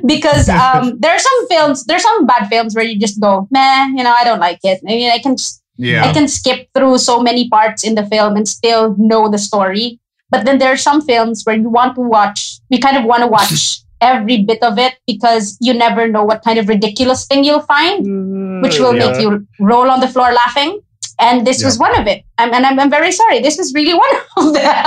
because um, there are some films. There are some bad films where you just go, meh. You know, I don't like it. I mean, I can just I can skip through so many parts in the film and still know the story. But then there are some films where you want to watch, you kind of want to watch every bit of it because you never know what kind of ridiculous thing you'll find, mm-hmm. which will make you roll on the floor laughing. And this was one of it. I'm, and I'm, I'm very sorry. This was really one of them.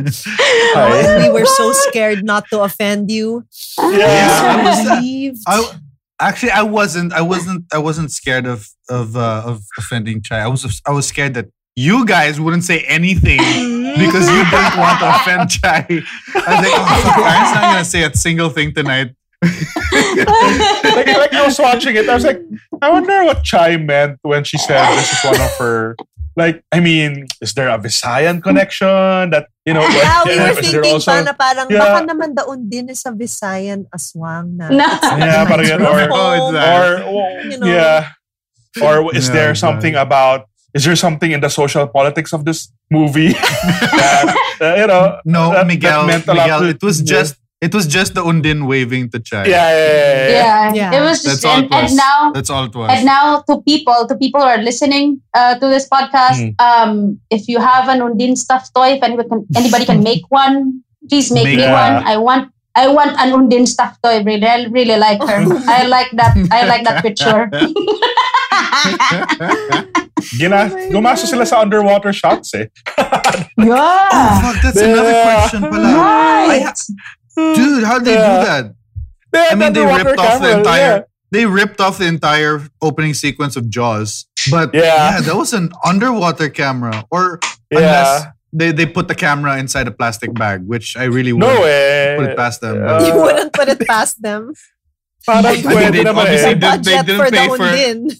Ay. we were so scared not to offend you. Yeah. I was- uh, Relieved. I, actually, I wasn't. I wasn't. I wasn't scared of of uh, of offending Chai. I was. I was scared that you guys wouldn't say anything because you didn't want to offend Chai. I was like, oh, fuck, Aaron's not gonna say a single thing tonight. like, like I was watching it, I was like, I wonder what Chai meant when she said this is one of her. Like, I mean, is there a Visayan connection that you know? yeah, we were thinking also- pa na parang Yeah. baka naman daon din is a Visayan aswang na. No. Yeah, parang yan, or Oh, it's that. or You know. yeah, or is Yeah, there exactly. something about? Is there something in the social politics of this movie that uh, you know? No, that- that Miguel. meant a lot Miguel. to- It was yeah. just. It was just the Undin waving to Chai. Yeah, yeah, yeah, yeah. yeah, Yeah. it was just, That's all and, it was. and now That's all it was. And now to people, to people who are listening uh, to this podcast, Mm. um, if you have an Undin stuffed toy, if anybody can, anybody can make one, please make Make me one. one. I want I want an Undin stuffed toy. Really, I really like her. I like that. I like that picture. Gina, gumasto sila sa underwater shots eh. Oh, yeah. fuck, that's another question pala. Right. Dude, how'd they do that? They I mean, they ripped off the entire. yeah. They ripped off the entire opening sequence of Jaws, but Yeah. yeah, that was an underwater camera. Or Yeah. unless they, they put the camera inside a plastic bag, which I really No wouldn't way. put it past them. Uh, you wouldn't put it past them. Parang I mean, they naman obviously eh. did- they didn't for pay for- undin.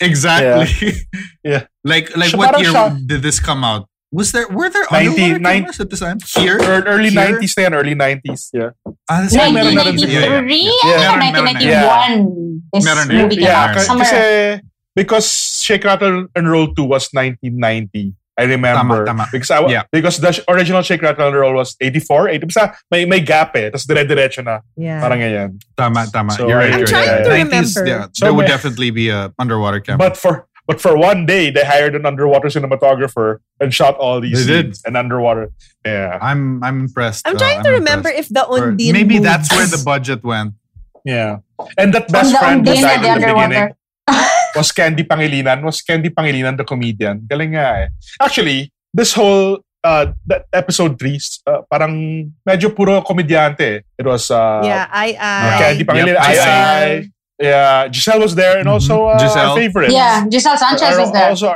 Exactly. Yeah. like like Siya what year siya- did this come out? Was there were there 90 underwater nine- cameras at the time? Here? Ear- Early 90s na yan, early 90s. Yeah. Ah, that's right. meron na rin 1993 siya. and Yeah. Meron, meron, 1991. This Meron, movie came yeah, out. Somewhere. kasi because Shake Rattle and Roll 2 was 1990. I remember. Tama, tama. Because, I, wa- Yeah. because the original Shake Rattle and Roll was 84, 80. Basta may, may gap eh. Tapos dire-diretso na. Yeah. Parang ganyan. Tama, tama. So, you're right. I'm you're trying right. to 90s, remember. Yeah, So there would definitely be a underwater camera. But for but for one day, they hired an underwater cinematographer and shot all these They did. scenes and underwater. Yeah. I'm I'm impressed. I'm uh, trying to remember impressed. if the Or Undine maybe moves. that's where the budget went. Yeah. And that best friend who died in the beginning underwater. was Candy Pangilinan. Was Candy Pangilinan the comedian? Galing nga eh. Actually, this whole uh, that episode 3, uh, parang medyo puro komedyante. It was uh, yeah, I, I. Candy Pangilinan, Yep, I. I, yeah, Giselle was there and also uh, Giselle. our favorite. Yeah, Giselle Sanchez was there. Also,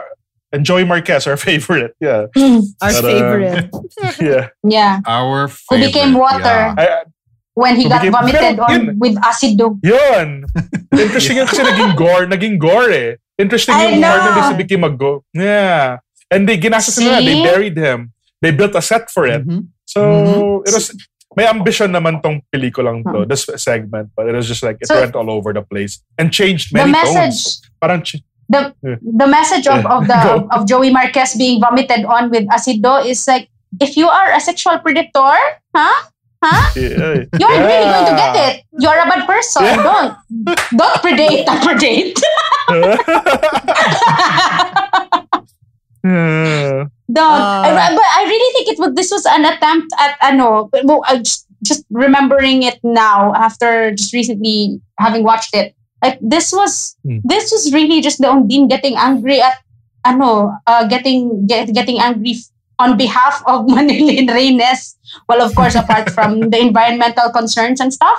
and Joey Marquez, our favorite. Yeah. Our But, uh, favorite. Yeah. Yeah, Our who became water I, when he Who got became- vomited on yun- with acido. Yun. Interesting yun kasi naging gore. Naging gore eh. Interesting I yung part na know. this became a go. Yeah. And they ginastos nila. They buried him. They built a set for it. Mhm. So, it was, may ambition naman tong pelikulang to, this segment. But it was just like, it So- went all over the place. And changed The many message, tones. Parang, ch- the Yeah. the message of, of the Go. of Joey Marquez being vomited on with acido is like, if you are a sexual predator, huh? Huh? yeah. You're really going to Yeah. get it. You're a bad person. Yeah. Don't don't predate. Don't predate. Yeah. Don't. Uh, I- but I really think it was this was an attempt at ano. well, I just, just remembering it now after just recently having watched it. Like this was Hmm. this was really just the Undine getting angry at ano, uh, getting get, getting angry f- on behalf of Manilyn Reynes. Well, of course, apart from the environmental concerns and stuff.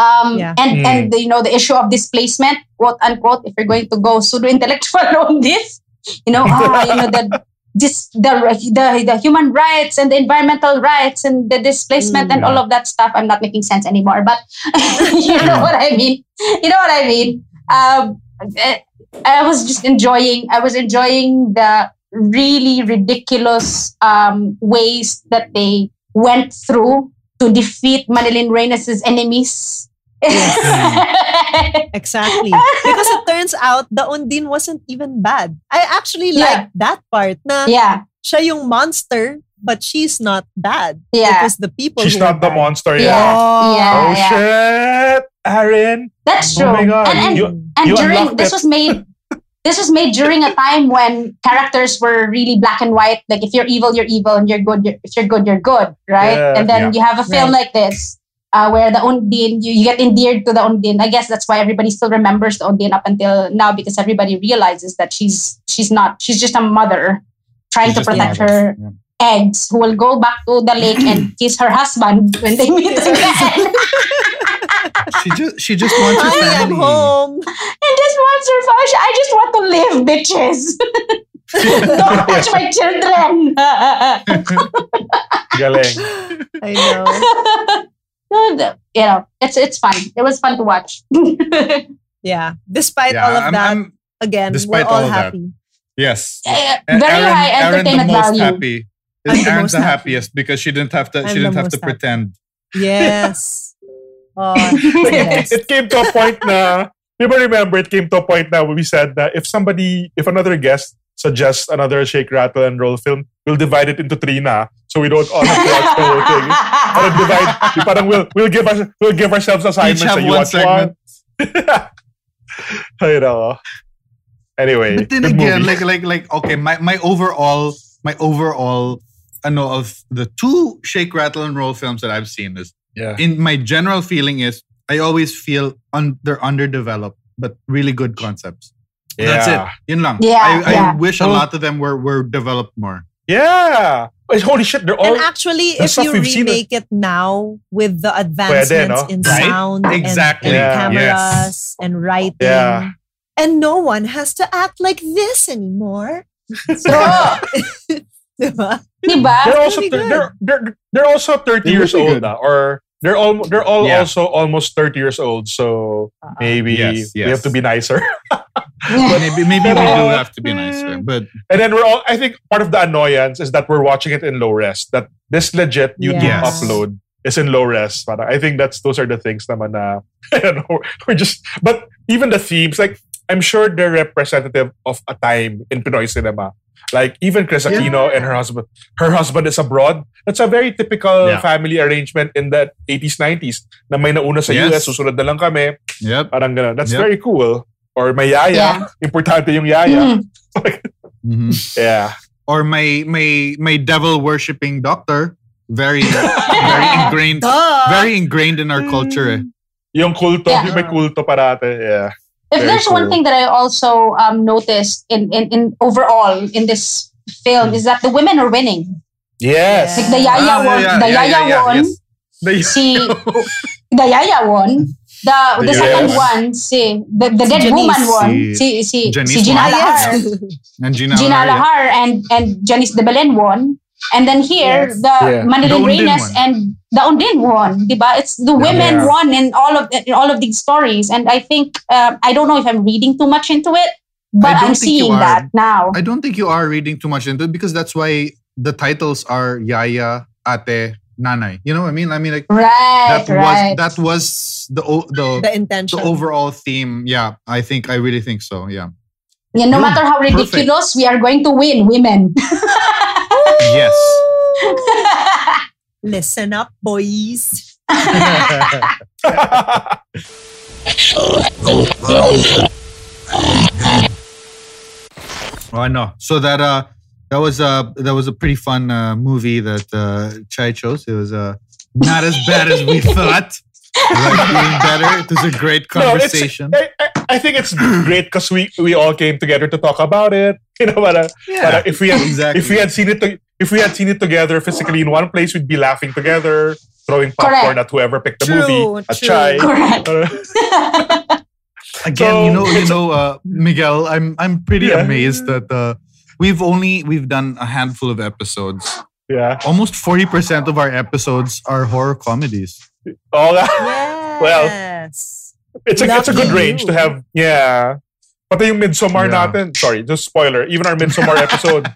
Um, Yeah. and Hmm. and the, you know the issue of displacement, quote unquote. If you're going to go pseudo intellectual on this, you know, ah, you know the this the, the the human rights and the environmental rights and the displacement and all of that stuff. I'm not making sense anymore, but you know what I mean. You know what I mean. Um, eh, I was just enjoying. I was enjoying the really ridiculous um, ways that they went through to defeat Manilyn Reynes's enemies. Exactly. Because it turns out the Undine wasn't even bad. I actually Yeah. like that part na yeah, siya yung monster, but she's not bad. Yeah. It was the people She's who not the bad. monster yeah, yet. Oh. yeah, Oh, yeah. shit. Aaron. That's true. Oh true. my God. And, and, You- and you during this it. was made this was made during a time when characters were really black and white like if you're evil you're evil and you're good you're, if you're good you're good right Yeah, and then yeah. you have a film like this uh, where the Undine you, you get endeared to the Undine I guess that's why everybody still remembers the Undine up until now because everybody realizes that she's she's not she's just a mother trying She's to protect her Yeah. eggs who will go back to the lake and kiss her husband when they meet again She just she just wants her Honey, I'm family. home. And this monster function, I just want to live, bitches. Don't touch my children. Galing. I know. No, you know, it's it's fun. It was fun to watch. Yeah. Despite Yeah, all of I'm- that, I'm- again, despite we're all, all of that. happy. yes. Eh, and Very Aaron- high Aaron the most value. happy. I'm the Aaron's the happy. happiest because she didn't have to. I'm she didn't have to happy. pretend. Yes. Oh, yes. it, it came to a point na, di ba remember, it came to a point na we said that if somebody, if another guest suggests another shake, rattle, and roll film, we'll divide it into three na. So we don't all have to watch the whole thing. Parang divide, parang we'll, we'll, give us, we'll give ourselves assignments. Each have so you one watch segment. one. Ay, nako. Anyway, But then again, movie. like like like okay, my my overall my overall I know of the two shake rattle and roll films that I've seen is yeah. in my general feeling is I always feel un, they're underdeveloped but really good concepts. That's it. Yeah. Yun lang. Yeah, I, I yeah. wish a Oh. lot of them were were developed more. Yeah. Holy shit, they're all And actually, if you remake it now with the advancements no? in Right? sound and- Exactly. and, Yeah. cameras and writing, Yeah. and no one has to act like this anymore. So, diba? Diba? they're also really they're, they're they're also 30 They years old good. now, or they're all they're all Yeah. also almost 30 years old so Uh-uh. maybe Yes, we have to be nicer Maybe maybe we do have to be nicer, mm. but and then we're all i think part of the annoyance is that we're watching it in low res that this legit youtube Yes. upload is in low res Parang, i think that's those are the things naman na i don't know we're just but even the themes like I'm sure they're representative of a time in Pinoy cinema. Like even Kris Yeah. Aquino and her husband, her husband is abroad. That's a very typical Yeah. family arrangement in the 80s, 90s. Na may nauna sa Yes. US, susunod na lang kami. Yep. Parang ganun. That's Yep. very cool. Or may yaya. Yeah. Importante yung yaya. Mhm. Mhm. Yeah. Or my my my devil worshipping doctor. Very very ingrained. Duh. Very ingrained in our culture. Eh. Yung kulto, Yeah. yung may kulto parate. Yeah. If Very there's one thing that I also um, noticed in, in, in overall in this film is that the women are winning. Yes. Like the Yaya Ah, won, yeah, the Yaya yeah, yeah, won, yes. The- si the Yaya won. The the The second Yaya one, si the, the Si dead Janice. woman won, Si- si si Janice si Gina. Lahar. and Gina, Gina Lahar, and and Janice de Belen won. And then here, Yes. the Yeah. Undin Reyes and the Undin won, diba? It's the women Yeah. won in all of in all of these stories, and I think uh, I don't know if I'm reading too much into it, but I'm seeing that now. I don't think you are reading too much into it because that's why the titles are Yaya, Ate, Nanay. You know what I mean? I mean like right, that right. was that was the the The intention. the overall theme. Yeah, I think I really think so. Yeah. yeah, no Boom. matter how Perfect. ridiculous, we are going to win, women. Yes. Listen up, boys. Oh, I know. So that uh that was uh that was a pretty fun uh, movie that uh, Chai chose. It was uh not as bad as we thought. Like better. It was a great conversation. I, I, I think it's great because we, we all came together to talk about it. You know, but, uh, Yeah, but, uh, if we had exactly. if we had seen it to, if we had seen it together physically in one place, we'd be laughing together, throwing popcorn Correct. at whoever picked the True, movie, a true. chai. Correct. Uh, Again, So, you know, you know, uh, Miguel, I'm I'm pretty Yeah. amazed that uh, we've only we've done a handful of episodes. yeah. Almost forty percent of our episodes are horror comedies. All that. Well, Yes. It's a, it's a good Lucky range you. to have. Yeah. Pati yung Midsommar Yeah. natin. Sorry, just spoiler. Even our Midsommar episode,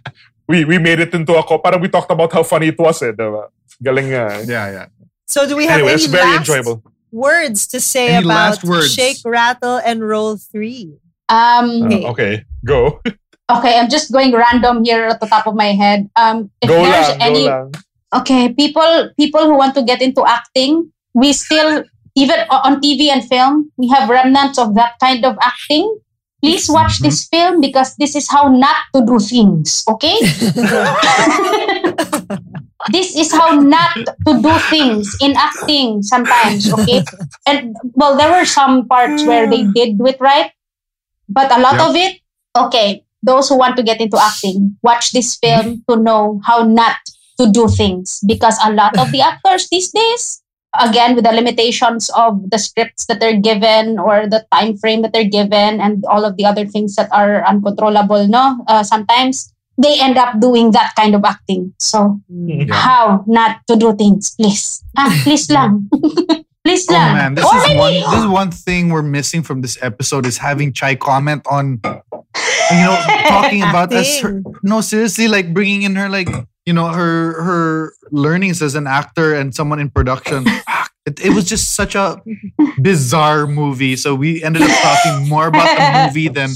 we we made it into a co. Parang we talked about how funny it was. Eh, diba? Galing nga. Yeah, yeah. So do we have Anyway, any it's very last enjoyable. words to say Any about last words? Shake, Rattle, and Roll 3? um, Uh, okay, go. okay, I'm just going random here at the top of my head. Um, if go there's lang, any okay people people who want to get into acting we still even on tv and film we have remnants of that kind of acting please watch Mm-hmm. this film because this is how not to do things okay this is how not to do things in acting sometimes okay and well there were some parts where they did do it right but a lot Yeah. of it okay those who want to get into acting watch this film to know how not to do things. Because a lot of the actors these days again with the limitations of the scripts that they're given or the time frame that they're given and all of the other things that are uncontrollable no? Uh, sometimes they end up doing that kind of acting. So Mm-hmm. how not to do things? Please. Ah, please lang. Please Oh lang. man, this Or is maybe- one this is one thing we're missing from this episode is having Chai comment on you know talking about us her, no seriously like bringing in her like you know her her learnings as an actor and someone in production it, it was just such a bizarre movie so we ended up talking more about the movie than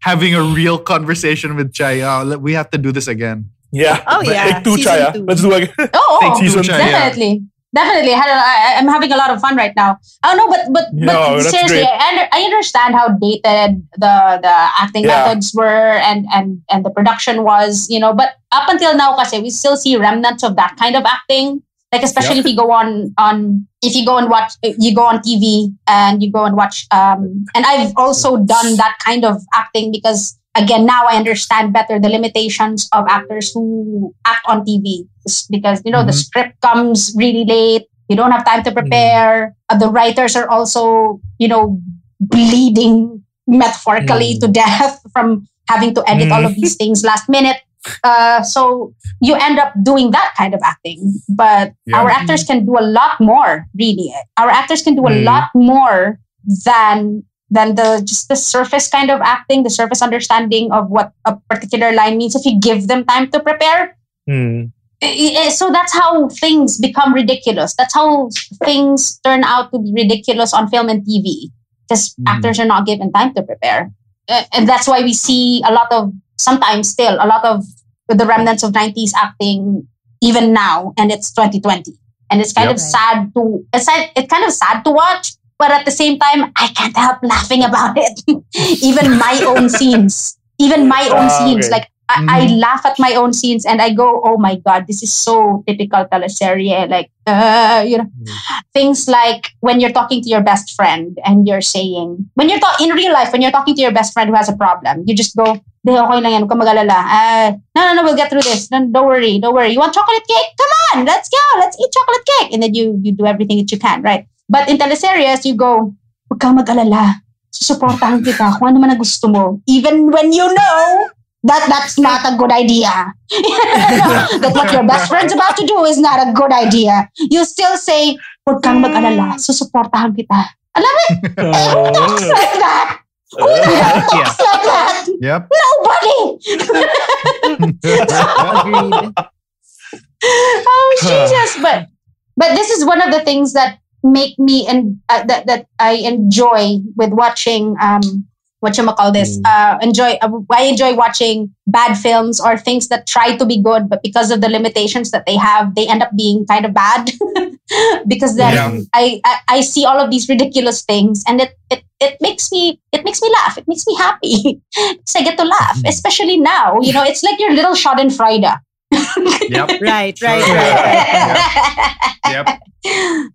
having a real conversation with Chai oh, we have to do this again Yeah. Oh, yeah. Take two, Season Chaya. two. Let's do it. oh, oh. Take two, Chai, yeah. definitely definitely I, I, i'm having a lot of fun right now oh no but but, No, but that's seriously. I, I understand how dated the the acting Yeah. methods were and and and the production was you know but up until now kasi we still see remnants of that kind of acting like especially if you go on on if you go and watch you go on tv and you go and watch um and i've also done that kind of acting because again now i understand better the limitations of actors who act on tv It's because you know the Mhm. script comes really late you don't have time to prepare Uh, the writers are also you know bleeding metaphorically Mm. to death from having to edit all of these things last minute uh, so you end up doing that kind of acting but Yeah. our actors can do a lot more really our actors can do a Mm. lot more than than the just the surface kind of acting the surface understanding of what a particular line means if you give them time to prepare. I- so that's how things become ridiculous. That's how things turn out to be ridiculous on film and tv because Mhm. actors are not given time to prepare. And that's why we see a lot of sometimes still a lot of the remnants of 90s acting even now and it's 2020 and it's kind Yep. of sad to it's, it's kind of sad to watch but at the same time i can't help laughing about it even my own scenes even my own Ah, scenes okay. like I, I laugh at my own scenes and I go, oh my god, this is so typical teleserye. Like, uh, you know, things like when you're talking to your best friend and you're saying, when you're talking in real life, when you're talking to your best friend who has a problem, you just go, "Di, okay lang yan, huwag mag-alala. Ah, no, no, no, we'll get through this. No, don't worry, don't worry. You want chocolate cake? Come on, let's go, let's eat chocolate cake. And then you you do everything that you can, right? But in teleseries, you go, huwag kang mag-alala. Susuportahan kita kung ano man ang gusto mo. Even when you know that that's not a good idea. that what your best friend's about to do is not a good idea. You still say, huwag kang mag-alala. Susuportahan kita. Alam mo, who oh. talks like that? Oh, who talks like that? Yep. Nobody. Agreed. oh Jesus! But but this is one of the things that make me and uh, that that I enjoy with watching um what you call this uh enjoy uh, I enjoy watching bad films or things that try to be good but because of the limitations that they have they end up being kind of bad. Because then Yeah. I, I I see all of these ridiculous things and it it it makes me it makes me laugh. It makes me happy. So I get to laugh especially now. You know it's like your little Schadenfreude Yep. Right, right, right. Yep.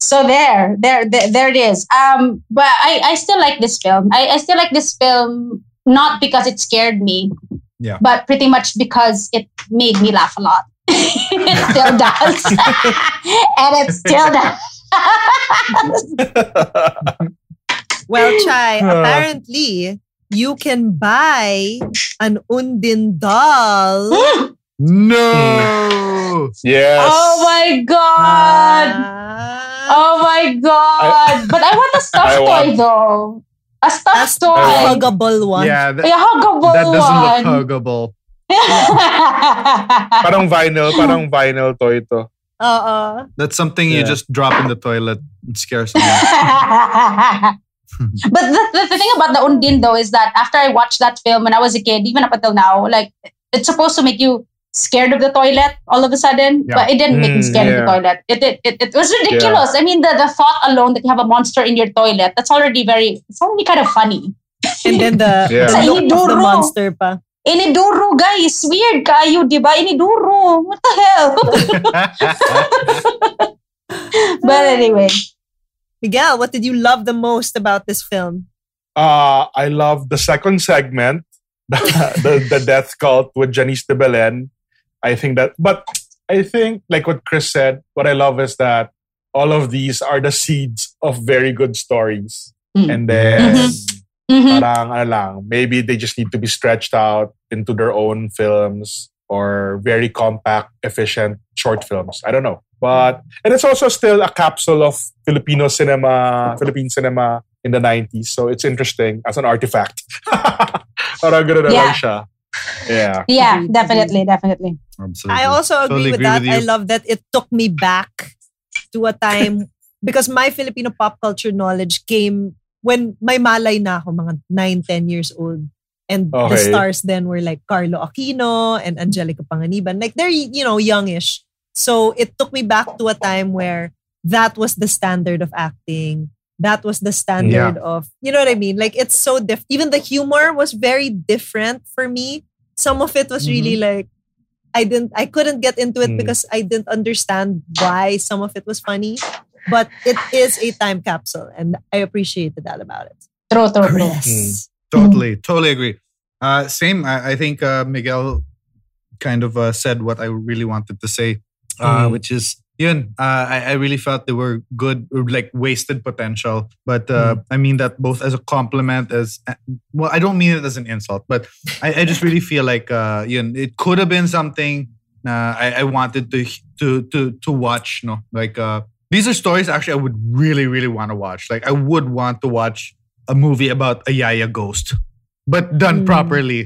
so there, there, there, there it is. Um, but I, I still like this film. I, I still like this film not because it scared me, Yeah. but pretty much because it made me laugh a lot. it still does, and it still does. Well, Chai, Uh. apparently you can buy an Undin doll. No. Yes. oh my god! Ah, Oh my god! but I want a I stuffed toy want- though. A a stuffed st- toy. huggable one. Yeah, that, A huggable that doesn't one. look huggable. Parang vinyl, parang vinyl toy to. Uh-uh. That's something you just drop in the toilet and scare someone. but the, the, the thing about the Undin though is that after I watched that film when I was a kid, even up until now, like it's supposed to make you scared of the toilet all of a sudden, Yeah. but it didn't make me Mm, scared of the toilet. It, it, it, it was ridiculous. I mean, the, the thought alone that you have a monster in your toilet, that's already very, it's already kind of funny. And then the, Yeah. the Sa look the monster pa. Iniduro, guys. Weird kayo, di ba? Iniduro. What the hell? but anyway. Miguel, what did you love the most about this film? Uh, I love the second segment, the, the, the death cult with Janice de Belen. I think that, but I think, like what Chris said, what I love is that all of these are the seeds of very good stories. Mm. And then, Mhm. parang, ano lang, maybe they just need to be stretched out into their own films or very compact, efficient short films. I don't know. But, and it's also still a capsule of Filipino cinema, Philippine cinema in the 90s. So it's interesting as an artifact. Parang ganun na Yeah. lang siya. Yeah. Yeah, definitely, definitely. Absolutely. I also agree Totally with agree that. with I love that it took me back to a time because my Filipino pop culture knowledge came when my malay na ako, mga 9, 10 years old. And the stars then were like Carlo Aquino and Angelica Panganiban. Like they're, you know, youngish. So it took me back to a time where that was the standard of acting. That was the standard of, you know what I mean? Like it's so different. Even the humor was very different for me. Some of it was really mm-hmm. like, I didn't, I couldn't get into it Mm. because I didn't understand why some of it was funny. But it is a time capsule and I appreciated that about it. True, true, true. Chris. Totally, totally agree. Uh, same. I, I think uh, Miguel kind of uh, said what I really wanted to say, uh, Mhm. which is, yun, uh, I, I really felt they were good, like wasted potential. But uh, I mean that both as a compliment, as well, I don't mean it as an insult, but I, I just really feel like uh, yun, it could have been something uh, I, I wanted to to to to watch. No, like uh, these are stories actually I would really really want to watch. Like I would want to watch a movie about a Yaya ghost, but done Mm. properly.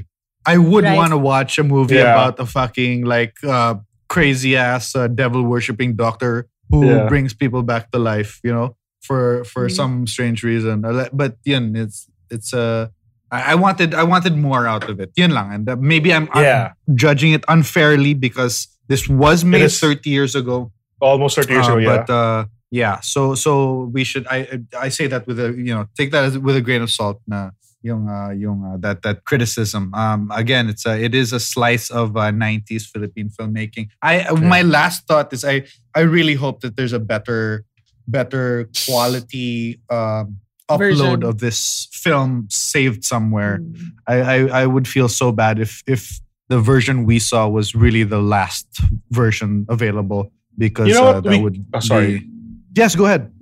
I would Right. want to watch a movie Yeah. about a fucking like uh, crazy ass uh, devil worshipping doctor who Yeah. brings people back to life. You know, for for Mm. some strange reason. Uh, But yun, it's it's uh I, I wanted I wanted more out of it. Yun lang. And uh, maybe I'm, I'm judging it unfairly because this was made 30 years ago. Almost 30 years Uh, ago, yeah. But uh, yeah, so so we should I I say that with a you know take that as, with a grain of salt. Na yung uh, yung uh, that that criticism. Um, again, it's a it is a slice of uh, 90s Philippine filmmaking. I my last thought is I I really hope that there's a better better quality um, upload Version. of this film saved somewhere. Mm. I, I I would feel so bad if if the version we saw was really the last version available because You know uh, that We- would oh, sorry. be- yes, go ahead.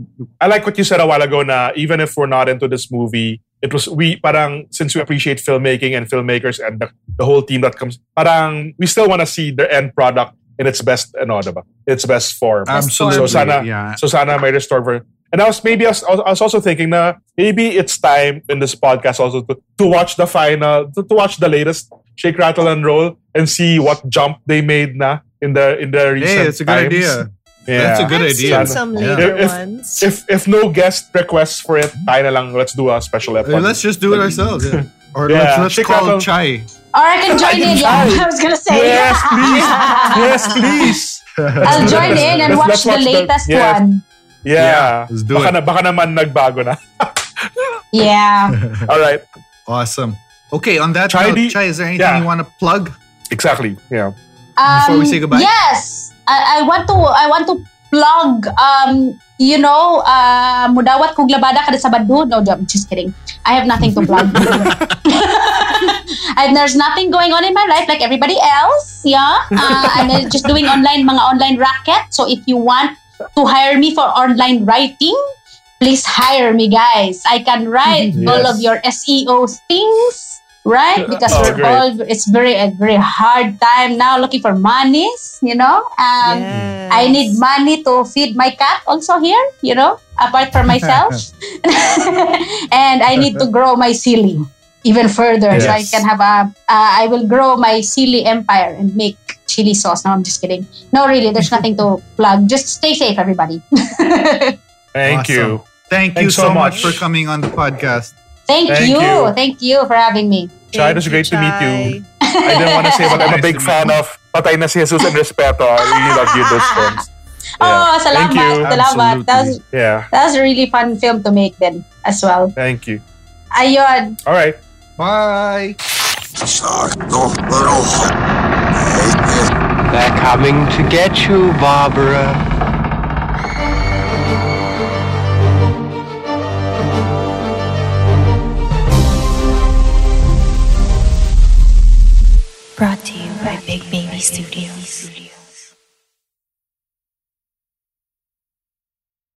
I like what you said a while ago na even if we're not into this movie, it was we parang since we appreciate filmmaking and filmmakers and the, the whole team that comes, parang we still want to see the end product in its best ano, diba? its best form. Absolutely. So sana yeah. so sana may restore ver- And I was maybe I was, I was also thinking na maybe it's time in this podcast also to, to watch the final to, to watch the latest Shake Rattle and Roll and see what jump they made na in the in the recent Hey, it's a good times. idea. Yeah. That's a good I've idea. seen some Yeah. later If- ones. if if no guest requests for it, tayo na lang, let's do a special episode. let's just do it ourselves. Yeah. Or Yeah, let's, let's call Rattle. Chai. Or I can join in. Yeah, I was gonna say. Yes, please. yes, please. I'll join in and Let's- let's watch, the watch the- latest one. Yeah. let's do baka, it. Na, baka naman nagbago na. Yeah. All right. Awesome. Okay, on that Chai, note, di- Chai, is there anything yeah. you want to plug? Exactly. Yeah. Before we Um, say goodbye? Yes, I, I want to. I want to plug. Um, you know, uh, mudawat kog labada kada Sabado. No, I'm just kidding. I have nothing to plug. and there's nothing going on in my life like everybody else. Yeah, uh, I'm just doing online mga online racket. So if you want to hire me for online writing, please hire me, guys. I can write all of your SEO things. Right, because Oh, we're great. all it's very a very hard time now looking for monies. You know, um, Yes. I need money to feed my cat also here, you know, apart from myself. and I need to grow my silly even further so I can have a, uh, I will grow my silly empire and make chili sauce. No, I'm just kidding. No, really, there's nothing to plug. Just stay safe, everybody. Thank Awesome. you. Thank you Thanks so so much much. for coming on the podcast. Thank, Thank you. you. Thank you for having me. Chai, it was great to meet you. I didn't want to say, but I'm a big fan of Patay na si Jesus and Respeto. I really love you those films. Oh, yeah. Oh, Thank salamat. you. Salamat. That was, Yeah. that was a really fun film to make then as well. Thank you. Ayun. All right. Bye. Sakto little Hey, They're coming to get you, Barbara. Brought to you by Big Baby Studios.